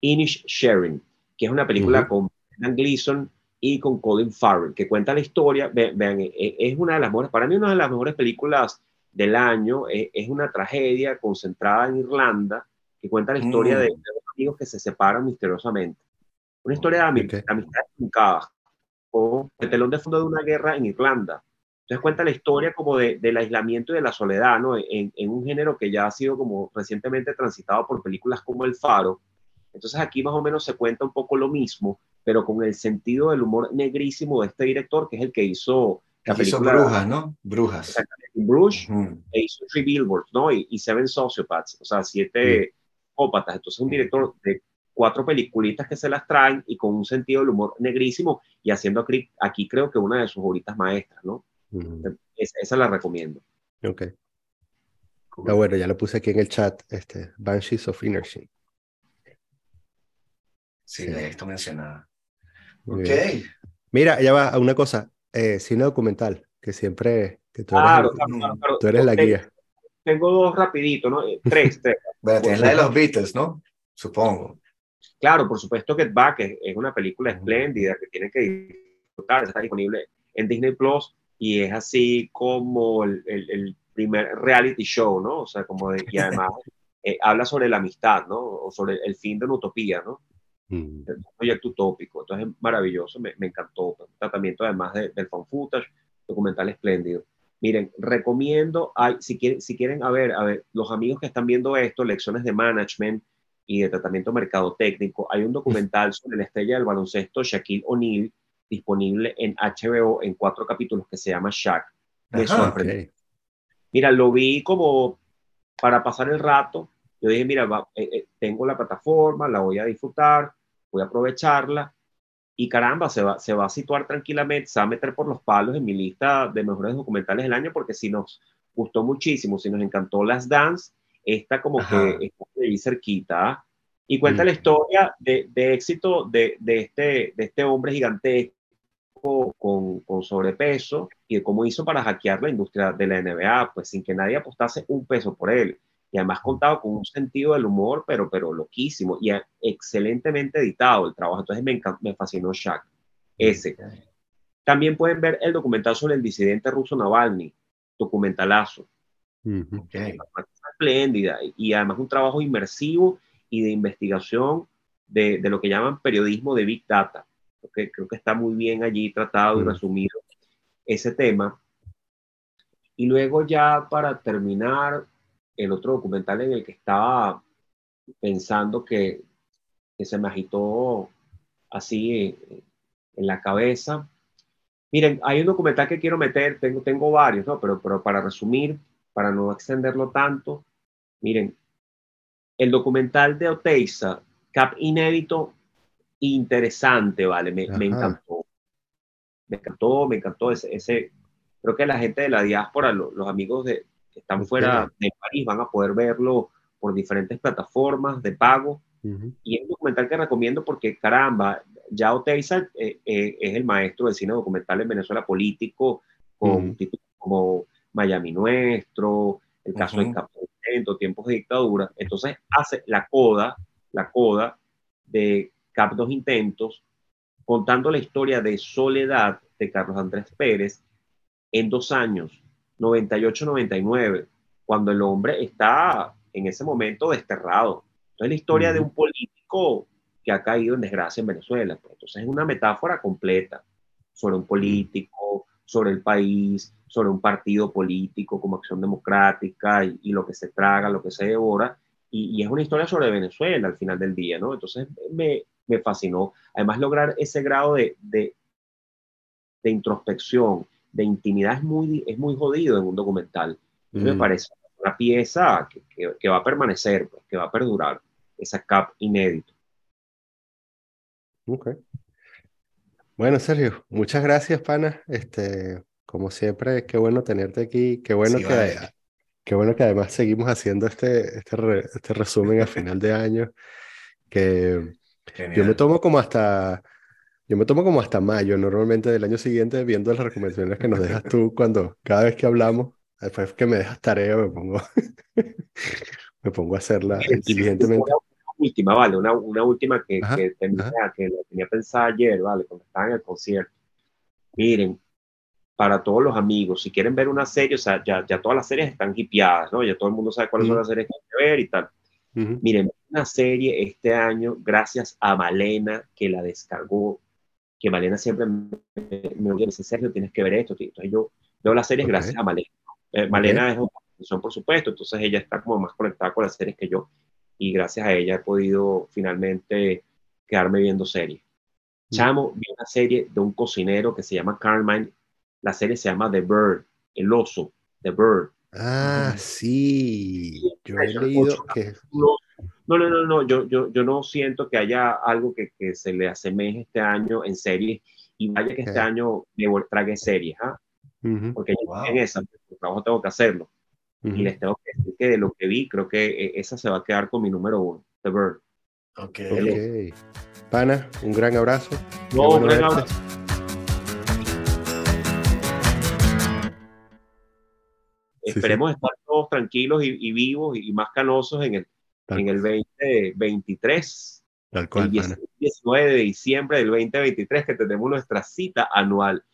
C: Inisherin, que es una película uh -huh. con Dan Gleason y con Colin Farrell, que cuenta la historia, ve, vean, es una de las mejores, para mí una de las mejores películas del año, es una tragedia concentrada en Irlanda, que cuenta la historia mm. de, dos amigos que se separan misteriosamente. Una historia de okay. truncadas, con el telón de fondo de una guerra en Irlanda. Entonces cuenta la historia como de, del aislamiento y de la soledad, ¿no? En, en, un género que ya ha sido como recientemente transitado por películas como El Faro. Entonces aquí más o menos se cuenta un poco lo mismo, pero con el sentido del humor negrísimo de este director, que es el que hizo
B: la que película... Hizo Brujas, ¿no? Brujas.
C: Bruges, uh -huh. e hizo Three Billboards, ¿no? Y, y, Seven Sociopaths, o sea, siete psicópatas. Uh -huh. Entonces un director de cuatro peliculitas que se las traen y con un sentido del humor negrísimo y haciendo aquí, aquí creo que una de sus favoritas maestras, ¿no? Uh -huh. es, esa la recomiendo.
A: Ok. Cool. Ah, bueno, ya lo puse aquí en el chat, este, Banshees of Inisherin.
B: Sí, sí, esto mencionaba. Ok.
A: Bien. Mira, ya va, una cosa, eh, cine documental, que siempre, que tú eres,
C: claro, claro, claro, claro.
A: Tú eres la guía.
C: Tengo dos rapidito, ¿no? Eh, tres, tres.
B: bueno, tienes la de los Beatles, ¿no? Supongo.
C: Claro, por supuesto Get Back es, es una película espléndida que tienen que disfrutar, está disponible en Disney Plus y es así como el, el, el primer reality show, ¿no? O sea, como de, y además eh, habla sobre la amistad, ¿no? O sobre el fin de una utopía, ¿no? Mm. Un proyecto utópico, entonces es maravilloso, me, me encantó. Un tratamiento además de, del fan footage, documental espléndido. Miren, recomiendo, hay, si, quieren, si quieren, a ver, a ver, los amigos que están viendo esto, lecciones de management y de tratamiento mercadotécnico, hay un documental sobre la estrella del baloncesto Shaquille O'Neal disponible en HBO en cuatro capítulos que se llama Shaq. Me sorprendió. Okay. Mira, lo vi como para pasar el rato. Yo dije, mira, va, eh, eh, tengo la plataforma, la voy a disfrutar, voy a aprovecharla y caramba, se va, se va a situar tranquilamente, se va a meter por los palos en mi lista de mejores documentales del año porque si nos gustó muchísimo, si nos encantó Las Dance esta como
B: Ajá.
C: que está ahí cerquita. Y cuenta
A: Mm.
C: la historia de, de éxito de, de, este, de este hombre gigantesco con, con sobrepeso y de cómo hizo para hackear la industria de la NBA, pues sin que nadie apostase un peso por él. Y además contaba con un sentido del humor, pero, pero loquísimo y excelentemente editado el trabajo. Entonces me, me fascinó Shaq. Ese. También pueden ver el documental sobre el disidente ruso Navalny, documentalazo
A: Ujú.
B: Ok.
C: espléndida y además un trabajo inmersivo y de investigación de, de lo que llaman periodismo de Big Data. Que, creo que está muy bien allí tratado y
A: Mm.
C: resumido ese tema. Y luego ya para terminar, el otro documental en el que estaba pensando que, que se me agitó así eh, en la cabeza. Miren, hay un documental que quiero meter, tengo, tengo varios, ¿no? Pero, pero para resumir, para no extenderlo tanto, miren, el documental de Oteiza, Cap Inédito, interesante, ¿vale? Me, me encantó. Me encantó, me encantó ese, ese, creo que la gente de la diáspora, lo- los amigos de, que están fuera de París van a poder verlo por diferentes plataformas de pago
A: Ujú.
C: y es un documental que recomiendo porque, caramba, ya Oteiza eh, eh, es el maestro del cine documental en Venezuela político, con
A: Ujú.
C: títulos como Miami Nuestro, el caso
B: Ujú.
C: del Capitento, Tiempos de Dictadura. Entonces hace la coda, la coda de Cap Dos Intentos, contando la historia de Soledad de Carlos Andrés Pérez en dos años, 98-99, cuando el hombre está en ese momento desterrado. Entonces la historia de
A: Ujú.
C: un político que ha caído en desgracia en Venezuela. pues. Entonces es una metáfora completa sobre un político, sobre el país, sobre un partido político como acción democrática y, y lo que se traga, lo que se devora. Y, y es una historia sobre Venezuela al final del día, ¿no? Entonces me, me fascinó. Además lograr ese grado de, de, de introspección, de intimidad es muy, es muy jodido en un documental. Me
A: Mm.
C: parece una pieza que, que- que va a permanecer, pues, que va a perdurar, esa cap inédito.
A: Ok. Bueno, Sergio, muchas gracias, pana. Este, como siempre, qué bueno tenerte aquí. Qué bueno
B: Sí,
A: que,
B: vale.
A: qué bueno que además seguimos haciendo este, este, re- este resumen a final de año. Que yo me tomo como hasta, yo me tomo como hasta mayo, normalmente del año siguiente, viendo las recomendaciones que nos dejas tú cuando, cada vez que hablamos, después que me dejas tarea, me pongo, me pongo a hacerla diligentemente.
C: Una última, vale, una, una última que,
A: Ajá,
C: que tenía,
A: ajá.
C: que la tenía pensada ayer, vale, cuando estaba en el concierto. Miren, para todos los amigos, si quieren ver una serie, o sea, ya, ya todas las series están hipeadas, ¿no? Ya todo el mundo sabe cuáles son las series que hay que ver y tal.
A: Ujú.
C: Miren, una serie este año, gracias a Malena, que la descargó, que Malena siempre me, me me dice, Sergio, tienes que ver esto. tío". Entonces yo veo las series
A: Ok.
C: gracias a Malena. Eh, Malena es una profesión, por supuesto, entonces ella está como más conectada con las series que yo. Y gracias a ella he podido finalmente quedarme viendo series.
A: Mm.
C: Chamo, vi una serie de un cocinero que se llama Carmine. La serie se llama The Bird, el oso, The Bird.
A: Ah, sí, yo he leído que...
C: no, no, no, no, Yo, yo, yo no siento que haya algo que, que se le asemeje este año en series. Y vaya que este año me tragué series, ¿ah?
A: Ujú,
C: porque yo
B: Wow.
C: en esa, por trabajo tengo que hacerlo.
A: ujú.
C: Y les tengo que decir que de lo que vi, creo que eh, esa se va a quedar con mi número uno, The Bird.
B: Ok.
A: Ok. Pana, un gran abrazo.
C: No,
A: bueno
C: un gran
A: verte.
C: abrazo.
A: Sí, sí.
C: Esperemos estar todos tranquilos y, y vivos y más canosos en el,
A: Tal,
C: en el 2023,
A: tal
C: el
A: cual,
C: 10
A: pana.
C: 19 de diciembre del 2023, que tenemos nuestra cita anual.